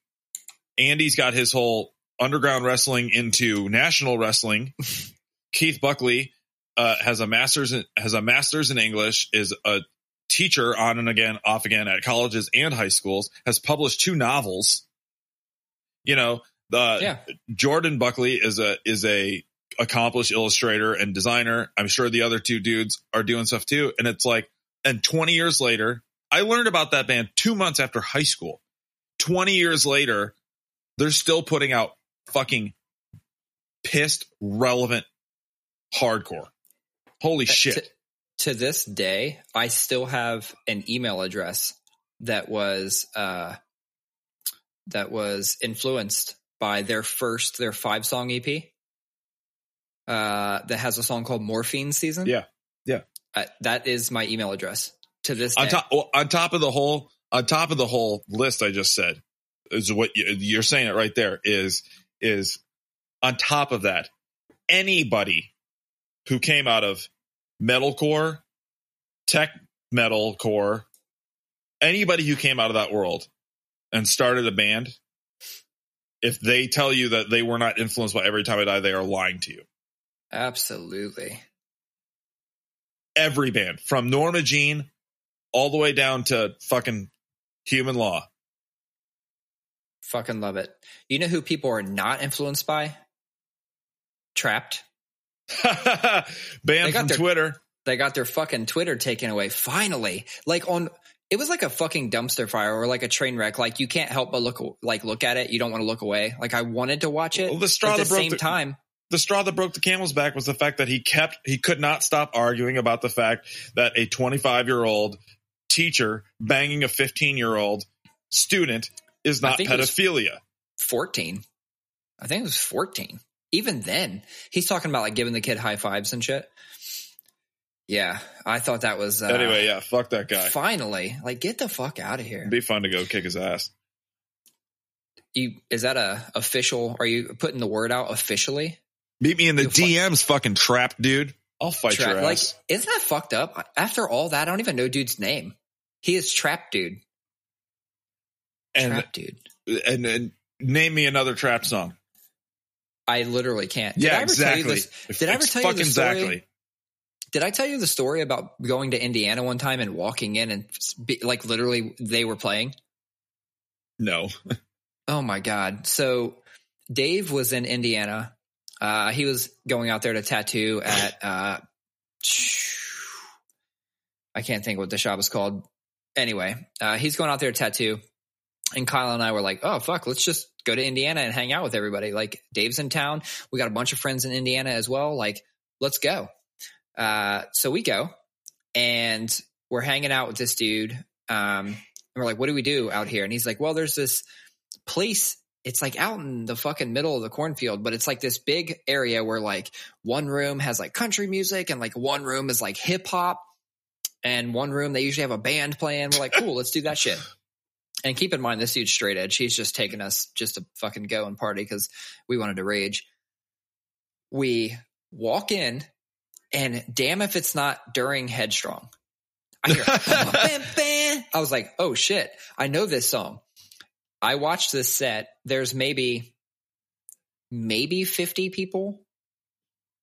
[SPEAKER 2] Andy's got his whole underground wrestling into national wrestling. *laughs* Keith Buckley uh, has a master's in, has a master's in English, is a teacher on and again, off again at colleges and high schools. Has published two novels. You know, the
[SPEAKER 1] yeah,
[SPEAKER 2] Jordan Buckley is a is a accomplished illustrator and designer. I'm sure the other two dudes are doing stuff too. And it's like, and 20 years later, I learned about that band two months after high school. 20 years later, they're still putting out fucking pissed, relevant hardcore. Holy shit.
[SPEAKER 1] To, to this day, I still have an email address that was uh, that was influenced by their first their five song EP. Uh, that has a song called Morphine Season.
[SPEAKER 2] Yeah. Yeah.
[SPEAKER 1] Uh, that is my email address to this day.
[SPEAKER 2] on top well, on top of the whole on top of the whole list I just said is what you, you're saying it right there is is on top of that anybody who came out of metalcore tech metalcore anybody who came out of that world and started a band if they tell you that they were not influenced by every time I die they are lying to you
[SPEAKER 1] Absolutely.
[SPEAKER 2] every band from Norma Jean all the way down to fucking human law
[SPEAKER 1] Fucking love it. You know who people are not influenced by? Trapt. *laughs*
[SPEAKER 2] Banned from
[SPEAKER 1] their-
[SPEAKER 2] Twitter.
[SPEAKER 1] They got their fucking Twitter taken away. Finally. Like on it was like a fucking dumpster fire or like a train wreck. Like you can't help but look like look at it. You don't want to look away. Like I wanted to watch it.
[SPEAKER 2] Well, the straw
[SPEAKER 1] at the same
[SPEAKER 2] the-
[SPEAKER 1] time.
[SPEAKER 2] The straw that broke the camel's back was the fact that he kept he could not stop arguing about the fact that a 25 year old teacher banging a 15 year old student is not
[SPEAKER 1] think it was-
[SPEAKER 2] pedophilia.
[SPEAKER 1] 14. I think it was 14. Even then, he's talking about like giving the kid high fives and shit. Yeah, I thought that was uh,
[SPEAKER 2] anyway, yeah, fuck that guy.
[SPEAKER 1] Finally, like get the fuck out of here.
[SPEAKER 2] It'd be fun to go kick his ass.
[SPEAKER 1] You is that a official? Are you putting the word out officially?
[SPEAKER 2] Meet me in the
[SPEAKER 1] You'll fuck-
[SPEAKER 2] DMs, fucking Trapt dude. I'll fight
[SPEAKER 1] Trap-
[SPEAKER 2] your
[SPEAKER 1] like,
[SPEAKER 2] ass.
[SPEAKER 1] isn't that fucked up? After all that, I don't even know dude's name. He is trap dude.
[SPEAKER 2] and,
[SPEAKER 1] trap dude.
[SPEAKER 2] and and name me another trap song.
[SPEAKER 1] I literally can't. Did
[SPEAKER 2] Yeah,
[SPEAKER 1] I ever tell you
[SPEAKER 2] exactly.
[SPEAKER 1] this? Did I ever tell you the story?
[SPEAKER 2] exactly.
[SPEAKER 1] Did I tell you the story about going to Indiana one time and walking in and be, like literally they were playing?
[SPEAKER 2] No. *laughs*
[SPEAKER 1] Oh my god! So Dave was in Indiana. Uh, he was going out there to tattoo at. Uh, *sighs* I can't think what the shop is called. Anyway, uh, he's going out there to tattoo, and Kyle and I were like, "Oh fuck, let's just go to Indiana and hang out with everybody." Like Dave's in town. We got a bunch of friends in Indiana as well. Like, let's go. Uh, so we go, and we're hanging out with this dude. Um, and we're like, "What do we do out here?" And he's like, "Well, there's this." place it's like out in the fucking middle of the cornfield, but it's like this big area where like one room has like country music and like one room is like hip hop and one room they usually have a band playing. We're like, cool, let's do that shit. And keep in mind, this dude's straight edge. He's just taking us just to fucking go and party because we wanted to rage. We walk in, and damn if it's not during Headstrong. I hear, *laughs* bam, bam. I was like, oh shit, I know this song. I watched this set. There's maybe, maybe 50 people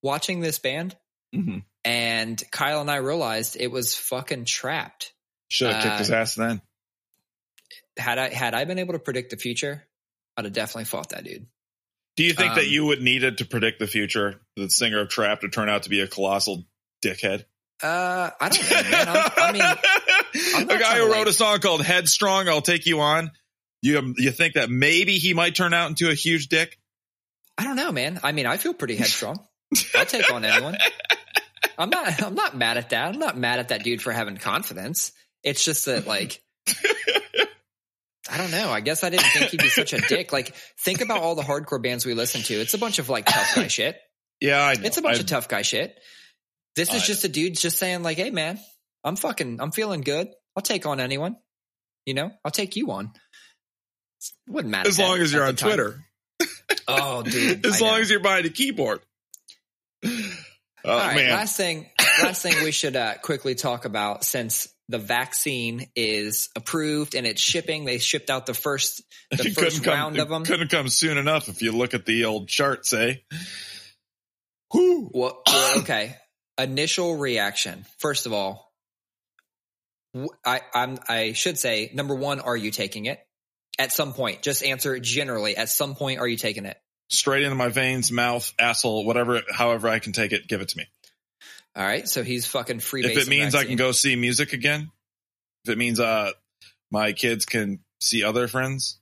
[SPEAKER 1] watching this band.
[SPEAKER 2] Mm-hmm.
[SPEAKER 1] And Kyle and I realized it was fucking Trapt.
[SPEAKER 2] Should have kicked his
[SPEAKER 1] Uh,
[SPEAKER 2] ass then.
[SPEAKER 1] Had I had I been able to predict the future, I'd have definitely fought that dude.
[SPEAKER 2] Do you think that
[SPEAKER 1] um,
[SPEAKER 2] you would need it to predict the future? The singer of Trap to turn out to be a colossal dickhead.
[SPEAKER 1] Uh, I don't know, man. I'm, I mean,
[SPEAKER 2] a *laughs* guy who wrote
[SPEAKER 1] like-
[SPEAKER 2] a song called "Headstrong." I'll take you on. You you think that maybe he might turn out into a huge dick?
[SPEAKER 1] I don't know, man. I mean, I feel pretty headstrong. I'll take on anyone. *laughs* I'm not. *laughs* I'm not mad at that. I'm not mad at that dude for having confidence. It's just that, like, I don't know. I guess I didn't think he'd be such a *laughs* dick. Like, think about all the hardcore bands we listen to. It's a bunch of like tough guy *laughs* shit.
[SPEAKER 2] Yeah, I know.
[SPEAKER 1] It's a bunch
[SPEAKER 2] I-
[SPEAKER 1] of tough guy shit. This is
[SPEAKER 2] I
[SPEAKER 1] just a dude just saying like, "Hey, man, I'm fucking. I'm feeling good. I'll take on anyone. You know, I'll take you on." Wouldn't matter
[SPEAKER 2] As long as you're on Twitter.
[SPEAKER 1] Oh, dude.
[SPEAKER 2] as
[SPEAKER 1] I
[SPEAKER 2] long
[SPEAKER 1] know.
[SPEAKER 2] as you're behind a keyboard. Oh
[SPEAKER 1] All right,
[SPEAKER 2] man,
[SPEAKER 1] last thing, last thing we should uh, quickly talk about since the vaccine is approved and it's shipping. They shipped out the first *laughs* the
[SPEAKER 2] It
[SPEAKER 1] first
[SPEAKER 2] couldn't come-
[SPEAKER 1] round of them.
[SPEAKER 2] Couldn't come soon enough if you look at the old charts, eh? Whew.
[SPEAKER 1] Well, well, okay. Initial reaction. First of all, I, I'm, I should say number one. Are you taking it? At some point, just answer generally. At some point, are you taking it?
[SPEAKER 2] Straight into my veins, mouth, asshole, whatever, however I can take it, give it to me.
[SPEAKER 1] All right. So he's fucking free.
[SPEAKER 2] If it means I can go see music again, if it means uh my kids can see other friends,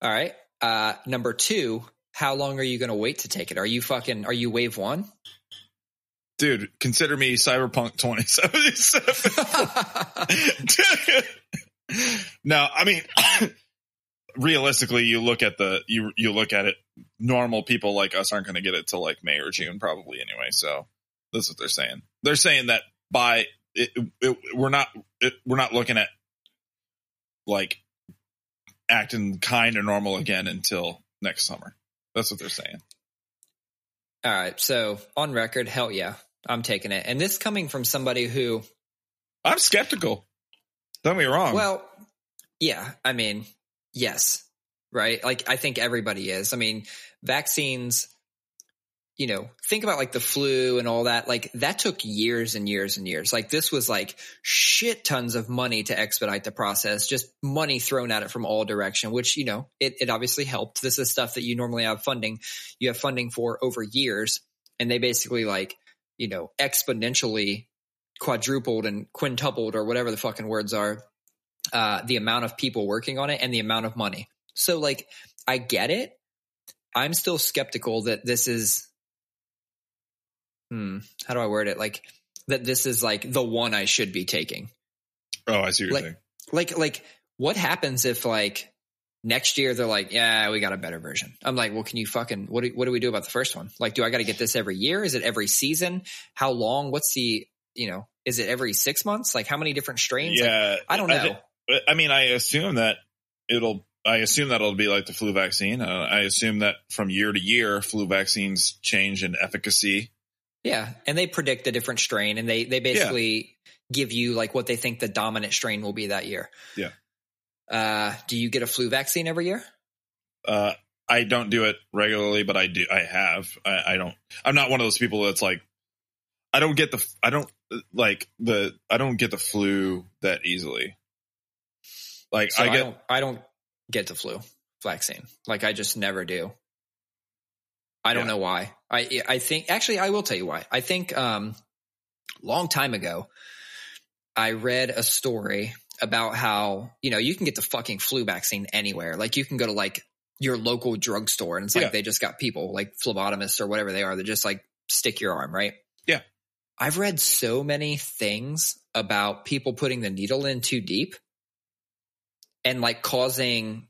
[SPEAKER 1] All right. Uh, number two. How long are you going to wait to take it? Are you fucking? Are you wave one?
[SPEAKER 2] dude, consider me Cyberpunk 2077. *laughs* *laughs* no, I mean, realistically, you look at the you you look at it. Normal people like us aren't going to get it till like May or June, probably anyway. So that's what they're saying. They're saying that by it, it, we're not it, we're not looking at like acting kind of normal again until next summer. That's what they're saying.
[SPEAKER 1] All right. So on record, hell yeah, I'm taking it. And this coming from somebody who,
[SPEAKER 2] I'm skeptical. Don't be wrong.
[SPEAKER 1] well, yeah, I mean, yes, right? Like I think everybody is. I mean, vaccines, you know, think about like the flu and all that. Like that took years and years and years. Like this was like shit tons of money to expedite the process, just money thrown at it from all direction, which, you know, it, it obviously helped. This is stuff that you normally have funding. You have funding for over years and they basically like, you know, exponentially quadrupled and quintupled or whatever the fucking words are, uh, the amount of people working on it and the amount of money. So like, I get it. I'm still skeptical that this is hmm, how do I word it? Like that this is like the one I should be taking.
[SPEAKER 2] oh, I see what you're
[SPEAKER 1] Like,
[SPEAKER 2] saying.
[SPEAKER 1] like, like, what happens if like next year they're like, yeah, we got a better version? I'm like, well, can you fucking what do what do we do about the first one? Like, do I got to get this every year? Is it every season? How long? What's the you know? Is it every six months? Like, how many different strains? Like,
[SPEAKER 2] Yeah,
[SPEAKER 1] I don't know.
[SPEAKER 2] thi- I mean, I assume that it'll. I assume that it'll be like the flu vaccine. Uh, I assume that from year to year, flu vaccines change in efficacy.
[SPEAKER 1] yeah, and they predict a different strain, and they they basically give you like what they think the dominant strain will be that year.
[SPEAKER 2] Yeah.
[SPEAKER 1] Uh, do you get a flu vaccine every year?
[SPEAKER 2] Uh, I don't do it regularly, but I do. I have. I, I don't. I'm not one of those people that's like. I don't get the. I don't like the. I don't get the flu that easily. Like
[SPEAKER 1] So
[SPEAKER 2] I
[SPEAKER 1] I, don't I don't get the flu vaccine. Like I just never do. I don't
[SPEAKER 2] Yeah.
[SPEAKER 1] know why. I I think actually I will tell you why. I think um long time ago I read a story about how, you know, you can get the fucking flu vaccine anywhere. Like you can go to like your local drugstore and it's like
[SPEAKER 2] Yeah.
[SPEAKER 1] they just got people like phlebotomists or whatever they are that just like stick your arm, right?
[SPEAKER 2] Yeah.
[SPEAKER 1] I've read so many things about people putting the needle in too deep and like causing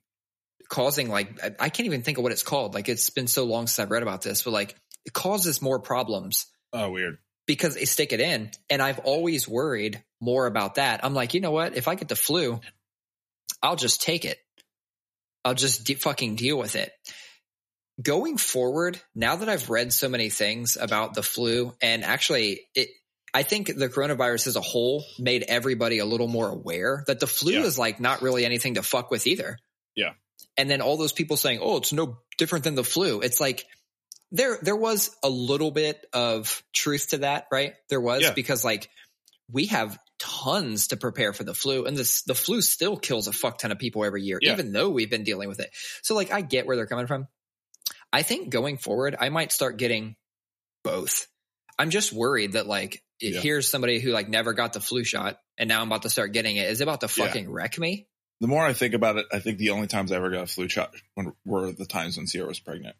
[SPEAKER 1] causing like I, I can't even think of what it's called. Like it's been so long since I've read about this, but like it causes more problems
[SPEAKER 2] Oh, weird.
[SPEAKER 1] because they stick it in. And I've always worried more about that. I'm like, you know what? If I get the flu, I'll just take it. I'll just de- fucking deal with it. Going forward, now that I've read so many things about the flu, and actually, it, I think the coronavirus as a whole made everybody a little more aware that the flu
[SPEAKER 2] Yeah.
[SPEAKER 1] is like not really anything to fuck with either.
[SPEAKER 2] Yeah.
[SPEAKER 1] And then all those people saying, "Oh, it's no different than the flu." It's like there there was a little bit of truth to that, right? There was
[SPEAKER 2] Yeah.
[SPEAKER 1] because like we have tons to prepare for the flu and this the flu still kills a fuck ton of people every year
[SPEAKER 2] Yeah.
[SPEAKER 1] even though we've been dealing with it. So like I get where they're coming from. I think going forward I might start getting both. I'm just worried that like
[SPEAKER 2] Yeah.
[SPEAKER 1] here's somebody who like never got the flu shot and now I'm about to start getting it. Is it about to
[SPEAKER 2] Yeah.
[SPEAKER 1] fucking wreck me?
[SPEAKER 2] The more I think about it, I think the only times I ever got a flu shot when, were the times when Sierra was pregnant.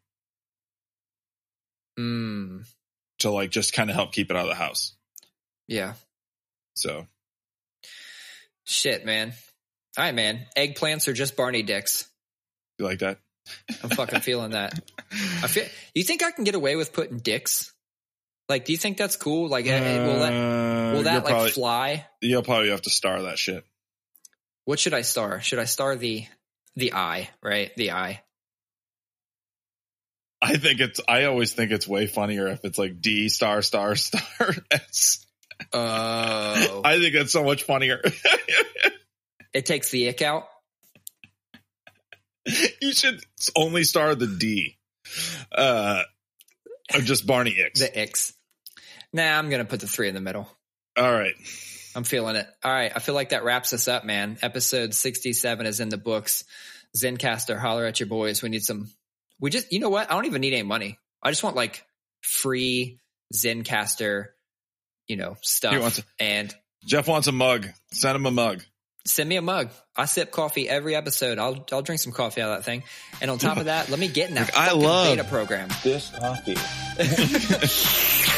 [SPEAKER 1] Mm,
[SPEAKER 2] To like just kind of help keep it out of the house.
[SPEAKER 1] yeah.
[SPEAKER 2] So
[SPEAKER 1] Shit, man. All right, man. Eggplants are just Barney dicks.
[SPEAKER 2] you like that?
[SPEAKER 1] I'm fucking feeling that. *laughs* I feel. You think I can get away with putting dicks? Like, do you think that's cool? Like, eh, will that
[SPEAKER 2] Uh,
[SPEAKER 1] will that like
[SPEAKER 2] probably,
[SPEAKER 1] fly?
[SPEAKER 2] You'll probably have to star that shit.
[SPEAKER 1] What should I star? Should I star the the eye? Right, the eye.
[SPEAKER 2] I think it's. I always think it's way funnier if it's like D star star *laughs* star S.
[SPEAKER 1] Oh,
[SPEAKER 2] I think that's so much funnier. *laughs*
[SPEAKER 1] it takes the ick out.
[SPEAKER 2] you should only star the D. Uh, of just Barney X.
[SPEAKER 1] The icks. Nah, I'm gonna put the three in the middle.
[SPEAKER 2] All right.
[SPEAKER 1] I'm feeling it. All right, I feel like that wraps us up, man. Episode 67 is in the books. Zencastr, holler at your boys. We need some. We just, you know what? I don't even need any money. I just want like free Zencastr, you know, stuff.
[SPEAKER 2] He wants-
[SPEAKER 1] and
[SPEAKER 2] Jeff wants a mug. Send him a mug.
[SPEAKER 1] send me a mug. I sip coffee every episode. I'll I'll drink some coffee out of that thing. And on top of that, let me get in that
[SPEAKER 2] Like, I
[SPEAKER 1] fucking
[SPEAKER 2] love-
[SPEAKER 1] beta program.
[SPEAKER 2] This coffee. *laughs*